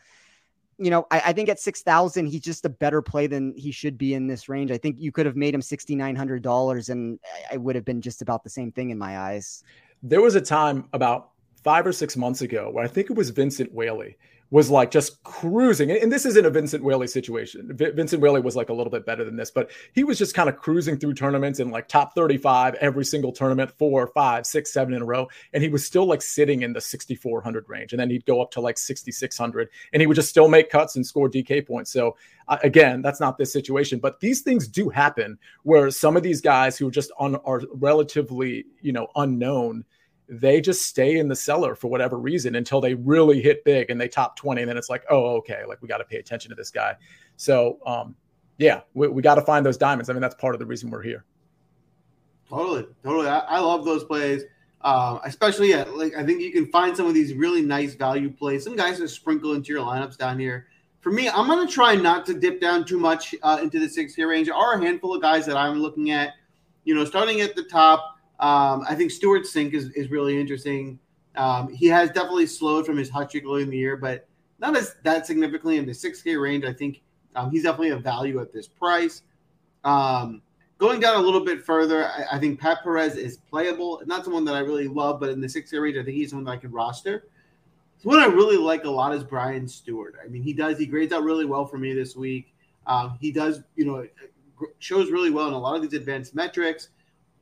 you know, I, I think at 6,000, he's just a better play than he should be in this range. I think you could have made him $6,900 and I would have been just about the same thing in my eyes. There was a time about five or six months ago where I think it was Vincent Whaley was like just cruising. And this isn't a Vincent Whaley situation. Vincent Whaley was like a little bit better than this, but he was just kind of cruising through tournaments in like top 35 every single tournament, four, five, six, seven in a row. And he was still like sitting in the 6,400 range. And then he'd go up to like 6,600 and he would just still make cuts and score DK points. So uh, again, that's not this situation, but these things do happen where some of these guys who are just un- are relatively, you know, unknown they just stay in the cellar for whatever reason until they really hit big and they top 20 and then it's like oh okay like we got to pay attention to this guy so um yeah we, we got to find those diamonds i mean that's part of the reason we're here totally totally i, I love those plays uh, especially yeah, like I think you can find some of these really nice value plays. Some guys that sprinkle into your lineups down here. For me, I'm going to try not to dip down too much uh, into the six year range. There are a handful of guys that I'm looking at. You know, starting at the top, um, I think Stewart Cink is, is really interesting. Um, he has definitely slowed from his hot streak early in the year, but not as that significantly in the 6K range. I think um, he's definitely a value at this price. Um, going down a little bit further, I, I, think Pat Perez is playable. Not someone that I really love, but in the 6K range, I think he's someone that I can roster. So what I really like a lot is Brian Stuard. I mean, he does, he grades out really well for me this week. Um, he does, you know, shows really well in a lot of these advanced metrics.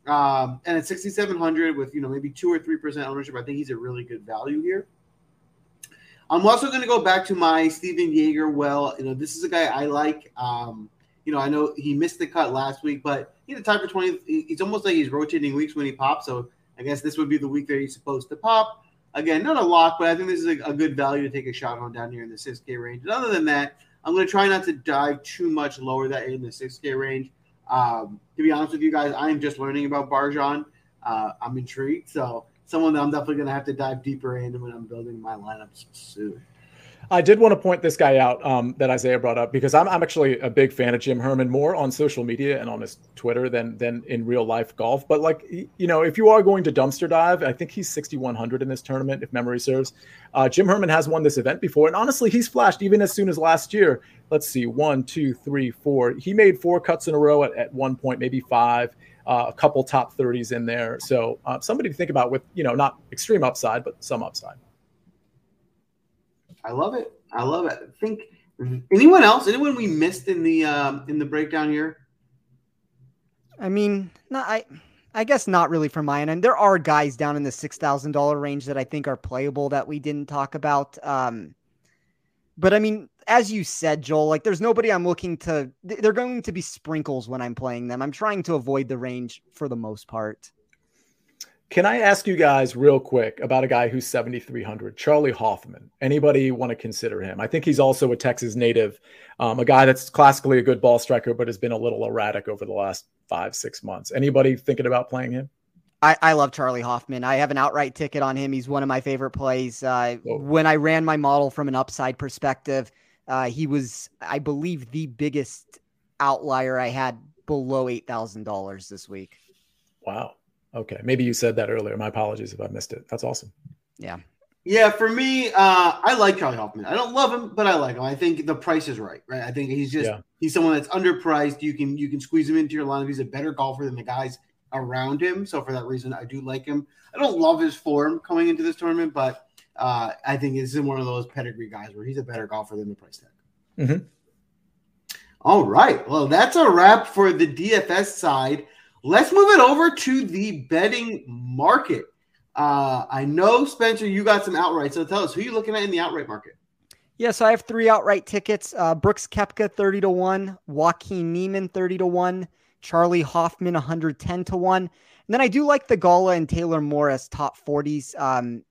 Um, and at 6,700 with, you know, maybe two or 3% ownership, I think he's a really good value here. I'm also going to go back to my Stephan Jaeger. Well, you know, this is a guy I like. Um, you know, I know he missed the cut last week, but he's a for 20. It's almost like he's rotating weeks when he pops. So I guess this would be the week that he's supposed to pop. Again, not a lock, but I think this is a, a good value to take a shot on down here in the 6K range. And other than that, I'm going to try not to dive too much lower that in the 6K range. Um, to be honest with you guys, I am just learning about Barjon. Uh, I'm intrigued. So someone that I'm definitely going to have to dive deeper into when I'm building my lineups soon. I did want to point this guy out um, that Isaiah brought up because I'm, I'm actually a big fan of Jim Herman more on social media and on his Twitter than than in real life golf. But like you know, if you are going to dumpster dive, I think he's 6100 in this tournament if memory serves. Uh, Jim Herman has won this event before, and honestly, he's flashed even as soon as last year. Let's see, one, two, three, four. He made four cuts in a row at, at one point, maybe five. Uh, a couple top 30s in there. So uh, somebody to think about with you know not extreme upside, but some upside. I love it. I love it. I think anyone else, anyone we missed in the um, in the breakdown here. I mean, no, I I guess not really from my end. And there are guys down in the six thousand dollar range that I think are playable that we didn't talk about. Um, but I mean, as you said, Joel, like there's nobody I'm looking to. They're going to be sprinkles when I'm playing them. I'm trying to avoid the range for the most part. Can I ask you guys real quick about a guy who's 7,300, Charley Hoffman? Anybody want to consider him? I think he's also a Texas native, um, a guy that's classically a good ball striker, but has been a little erratic over the last five, six months. Anybody thinking about playing him? I, I love Charley Hoffman. I have an outright ticket on him. He's one of my favorite plays. Uh, when I ran my model from an upside perspective, uh, he was, I believe, the biggest outlier I had below $8,000 this week. Wow. Okay, maybe you said that earlier. My apologies if I missed it. That's awesome. Yeah. Yeah, for me, uh, I like Charley Hoffman. I don't love him, but I like him. I think the price is right, right? I think he's just yeah. he's someone that's underpriced. You can you can squeeze him into your lineup. He's a better golfer than the guys around him. So for that reason, I do like him. I don't love his form coming into this tournament, but uh, I think he's one of those pedigree guys where he's a better golfer than the price tag. Mm-hmm. All right. Well, that's a wrap for the DFS side. Let's move it over to the betting market. Uh, I know, Spencer, you got some outright. So tell us who you looking at in the outright market. Yeah, so I have three outright tickets. Uh, Brooks Koepka, 30 to 1. Joaquin Niemann, 30 to 1. Charley Hoffman, 110 to 1. And then I do like Theegala and Taylor Morris top 40s. Um,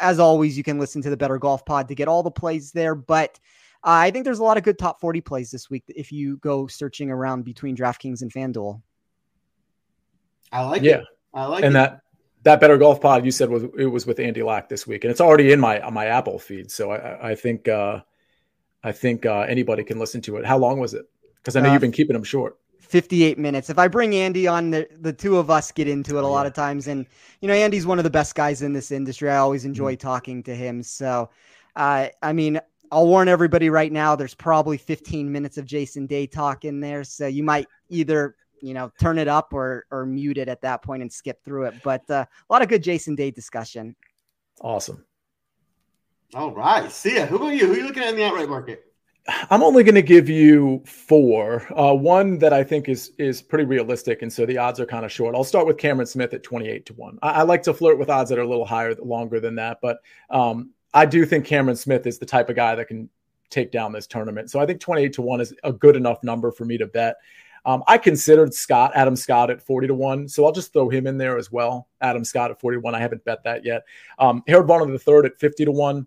as always, you can listen to the Better Golf Pod to get all the plays there. But uh, I think there's a lot of good top 40 plays this week if you go searching around between DraftKings and FanDuel. I like yeah. it. I like it. and it. that that better golf pod you said was it was with Andy Lack this week, and it's already in my my Apple feed. So I, I think uh, I think uh, anybody can listen to it. How long was it? Because I know uh, you've been keeping them short. 58 minutes. If I bring Andy on, the, the two of us get into it a lot of times. And, you know, Andy's one of the best guys in this industry. I always enjoy mm-hmm. talking to him. So, uh, I mean, I'll warn everybody right now, there's probably 15 minutes of Jason Day talk in there. So you might either you know, turn it up or or mute it at that point and skip through it. But uh, a lot of good Jason Day discussion. Awesome. All right. Sia. Who about you? Who are you looking at in the outright market? I'm only going to give you four. Uh, one that I think is is pretty realistic, and so the odds are kind of short. I'll start with Cameron Smith at 28 to one. I, I like to flirt with odds that are a little higher, longer than that, but um, I do think Cameron Smith is the type of guy that can take down this tournament. So I think 28 to one is a good enough number for me to bet. Um, I considered Scott, Adam Scott at 40 to 1. So I'll just throw him in there as well. Adam Scott at 41. I haven't bet that yet. Um, Harold Varner the third at 50 to 1.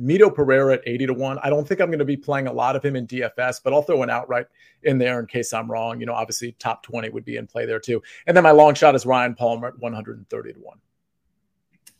Mito Pereira at 80 to 1. I don't think I'm going to be playing a lot of him in DFS, but I'll throw an outright in there in case I'm wrong. You know, obviously top 20 would be in play there too. And then my long shot is Ryan Palmer at 130 to 1.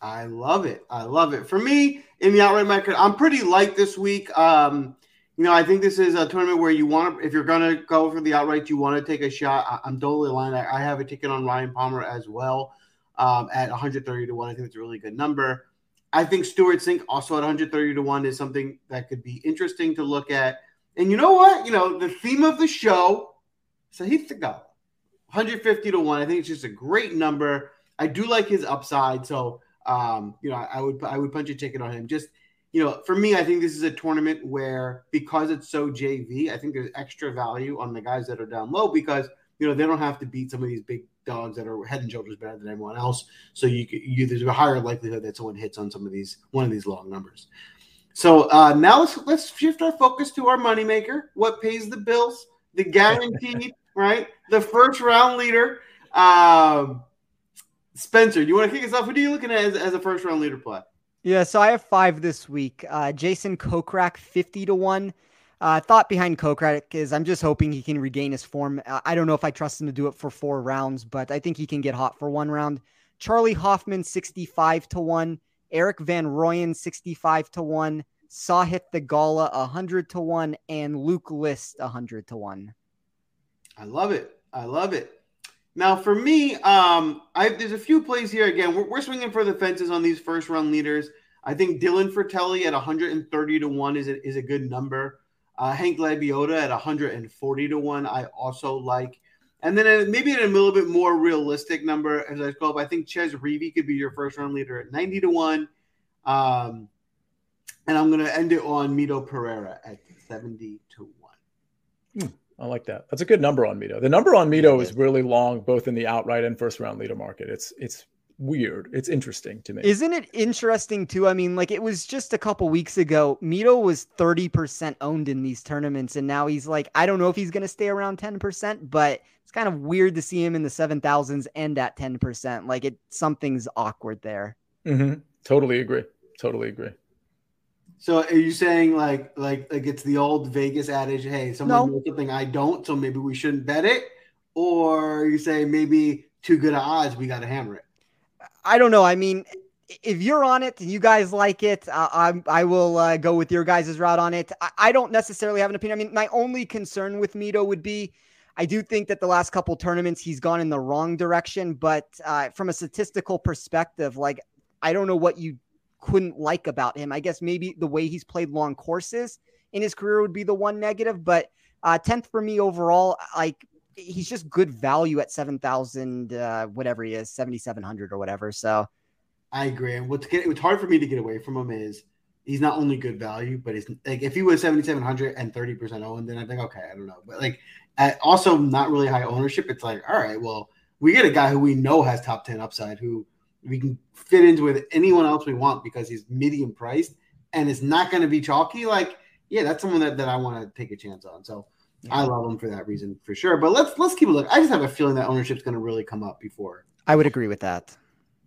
I love it. I love it. For me, in the outright market, I'm pretty light this week. Um, you know, I think this is a tournament where you want to, if you're going to go for the outright, you want to take a shot. I, am totally aligned. I, I, have a ticket on Ryan Palmer as well um, at 130 to 1. I think it's a really good number. I think Stewart Cink also at 130 to 1 is something that could be interesting to look at. And you know what? You know, the theme of the show, Sahith Theegala, 150 to 1. I think it's just a great number. I do like his upside. So, um, you know, I, I would I would punch a ticket on him. Just you know, for me, I think this is a tournament where because it's so JV, I think there's extra value on the guys that are down low because you know they don't have to beat some of these big dogs that are head and shoulders better than everyone else. So you, you there's a higher likelihood that someone hits on some of these one of these long numbers. So uh, now let's let's shift our focus to our moneymaker. What pays the bills? The guaranteed, right? The first round leader. Um, Spencer, do you want to kick us off? Who are you looking at as, as a first round leader play? Yeah, so I have five this week. Uh, Jason Kokrak, 50 to 1. Uh, thought behind Kokrak is I'm just hoping he can regain his form. I don't know if I trust him to do it for four rounds, but I think he can get hot for one round. Charley Hoffman, 65 to 1. Erik van Rooyen, 65 to 1. Sahith Theegala, 100 to 1. And Luke List, 100 to 1. I love it. I love it. Now, for me, um, I, there's a few plays here. Again, we're, we're, swinging for the fences on these first round leaders. I think Dylan Frittelli at 130 to one is a, is a good number. Uh, Hank Lebioda at 140 to one, I also like. And then maybe a little bit more realistic number, as I call it, I think Chez Reavie could be your first round leader at 90 to one. Um, and I'm going to end it on Mito Pereira at 70 to one. Hmm. I like that. That's a good number on Mito. The number on Mito is really long, both in the outright and first round leader market. It's it's weird. It's interesting to me. Isn't it interesting too? I mean, like it was just a couple weeks ago. Mito was 30% owned in these tournaments, and now he's like, I don't know if he's gonna stay around 10%, but it's kind of weird to see him in the seven thousands and at 10%. Like it something's awkward there. Mm-hmm. Totally agree. Totally agree. So are you saying like like like it's the old Vegas adage, hey, someone no. knows something I don't, so maybe we shouldn't bet it? Or you say maybe too good odds, we gotta hammer it? I don't know. I mean, if you're on it and you guys like it, uh, I, I will uh, go with your guys' route on it. I, I, don't necessarily have an opinion. I mean, my only concern with Mito would be I do think that the last couple tournaments he's gone in the wrong direction, but uh, from a statistical perspective, like I don't know what you couldn't like about him. I guess maybe the way he's played long courses in his career would be the one negative, but uh, 10th for me overall, like he's just good value at 7,000, uh, whatever he is, 7,700 or whatever. So I agree. And what's, get, what's hard for me to get away from him is he's not only good value, but he's like, if he was 7,700 and 30% owned, then I think, okay, I don't know. But like, also not really high ownership. It's like, all right, well, we get a guy who we know has top 10 upside who we can fit into with anyone else we want because he's medium priced and it's not going to be chalky. Like, yeah, that's someone that, that I want to take a chance on. So yeah. I love him for that reason for sure. But let's let's keep a look. I just have a feeling that ownership's going to really come up before. I would agree with that.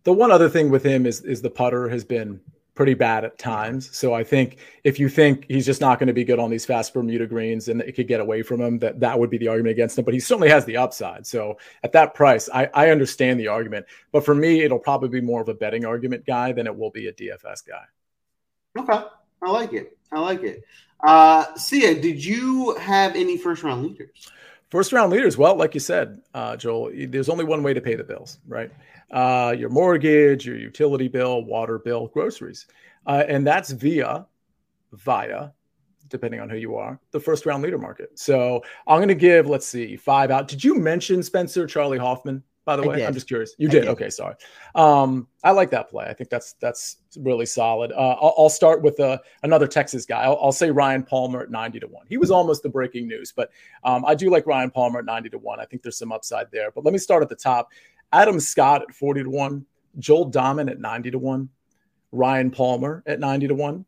The one other thing with him is is the putter has been pretty bad at times. So I think if you think he's just not going to be good on these fast Bermuda greens and it could get away from him, that that would be the argument against him. But he certainly has the upside. So at that price, I, I understand the argument. But for me, it'll probably be more of a betting argument guy than it will be a DFS guy. Okay. I like it. I like it. Uh, Sia, did you have any first round leaders? First round leaders. Well, like you said, uh, Joel, there's only one way to pay the bills, right? Uh, your mortgage, your utility bill, water bill, groceries, uh, and that's via via depending on who you are, the first round leader market. So I'm going to give, let's see, five out. Did you mention Spencer Charley Hoffman? By the way? I'm just curious. You did. did. Okay, sorry. Um, I like that play. I think that's that's really solid. Uh, I'll, I'll, start with uh, another Texas guy. I'll, I'll, say Ryan Palmer at 90 to one. He was almost the breaking news, but um, I do like Ryan Palmer at 90 to one. I think there's some upside there. But let me start at the top. Adam Scott at 40 to one. Joel Dahmen at 90 to one. Ryan Palmer at 90 to one.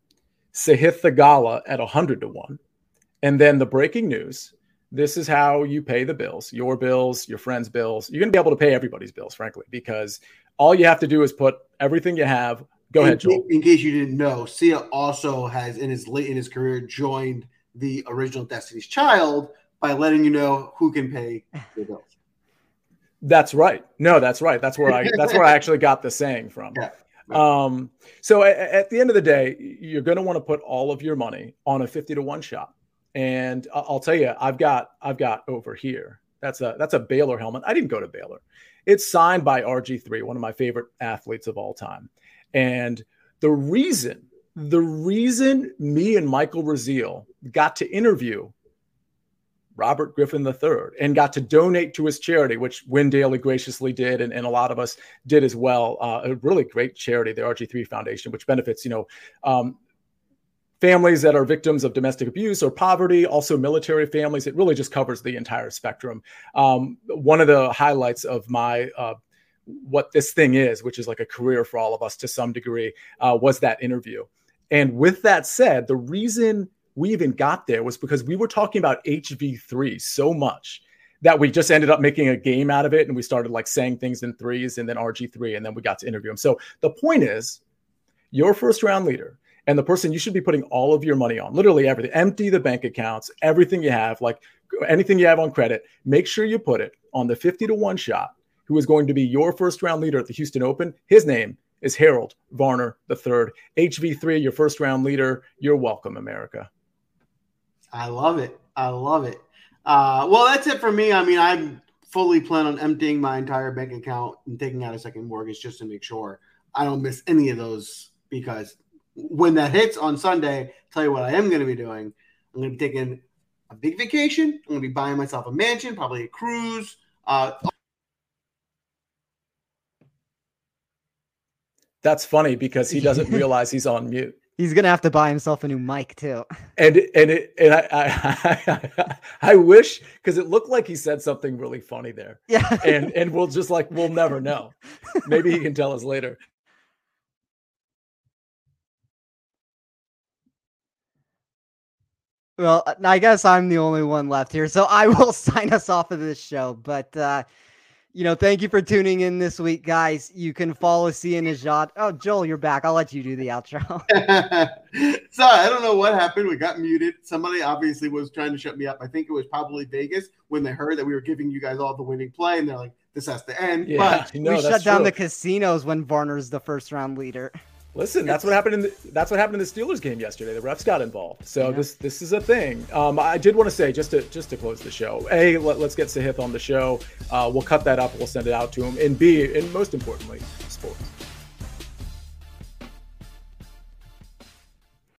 Sahith Theegala at 100 to one. And then the breaking news this is how you pay the bills your bills your friends bills. You're going to be able to pay everybody's bills frankly because all you have to do is put everything you have go in, ahead Joel. in case you didn't know sia also has in his late in his career joined the original destiny's child by letting you know who can pay the bills. That's right. No that's right. That's where i that's where i actually got the saying from. Yeah. Um, so at, at the end of the day, you're going to want to put all of your money on a 50 to 1 shot and I'll tell you, I've got I've got over here. That's a that's a Baylor helmet. I didn't go to Baylor. It's signed by RG3, one of my favorite athletes of all time. And the reason, the reason me and Michael Raziel got to interview Robert Griffin III and got to donate to his charity, which Win Daily graciously did, and, and a lot of us did as well. Uh, a really great charity, the RG3 Foundation, which benefits, you know, um, families that are victims of domestic abuse or poverty, also military families. It really just covers the entire spectrum. Um, one of the highlights of my uh, what this thing is, which is like a career for all of us to some degree, uh, was that interview. And with that said, the reason we even got there was because we were talking about HV3 so much that we just ended up making a game out of it and we started like saying things in threes and then RG3 and then we got to interview him. So the point is, your first round leader and the person you should be putting all of your money on, literally everything, empty the bank accounts, everything you have, like anything you have on credit, make sure you put it on the 50 to 1 shot, who is going to be your first round leader at the Houston Open. His name is Harold Varner III. HV3, your first round leader. You're welcome, America. I love it. I love it. Uh, well, that's it for me. I mean, I fully plan on emptying my entire bank account and taking out a second mortgage just to make sure I don't miss any of those because when that hits on Sunday, tell you what I am going to be doing. I'm going to be taking a big vacation. I'm going to be buying myself a mansion, probably a cruise. Uh, That's funny because he doesn't realize he's on mute. He's gonna have to buy himself a new mic too. And and it and I I, I, I wish because it looked like he said something really funny there. Yeah. And and we'll just like we'll never know. Maybe he can tell us later. Well, I guess I'm the only one left here, so I will sign us off of this show. But uh, you know, thank you for tuning in this week, guys. You can follow Sia Nejad. Oh, Joel, you're back. I'll let you do the outro. Sorry, I don't know what happened. We got muted. Somebody obviously was trying to shut me up. I think it was probably Vegas when they heard that we were giving you guys all the winning play, and they're like, "This has to end." Yeah, but no, we shut down true. the casinos when Varner's the first round leader. Listen, that's what happened in the, that's what happened in the Steelers game yesterday. The refs got involved, so Yeah. this this is a thing. Um, I did want to say just to just to close the show. A, let, us get Sahith on the show. Uh, we'll cut that up. We'll send it out to him. And B, and most importantly, sports.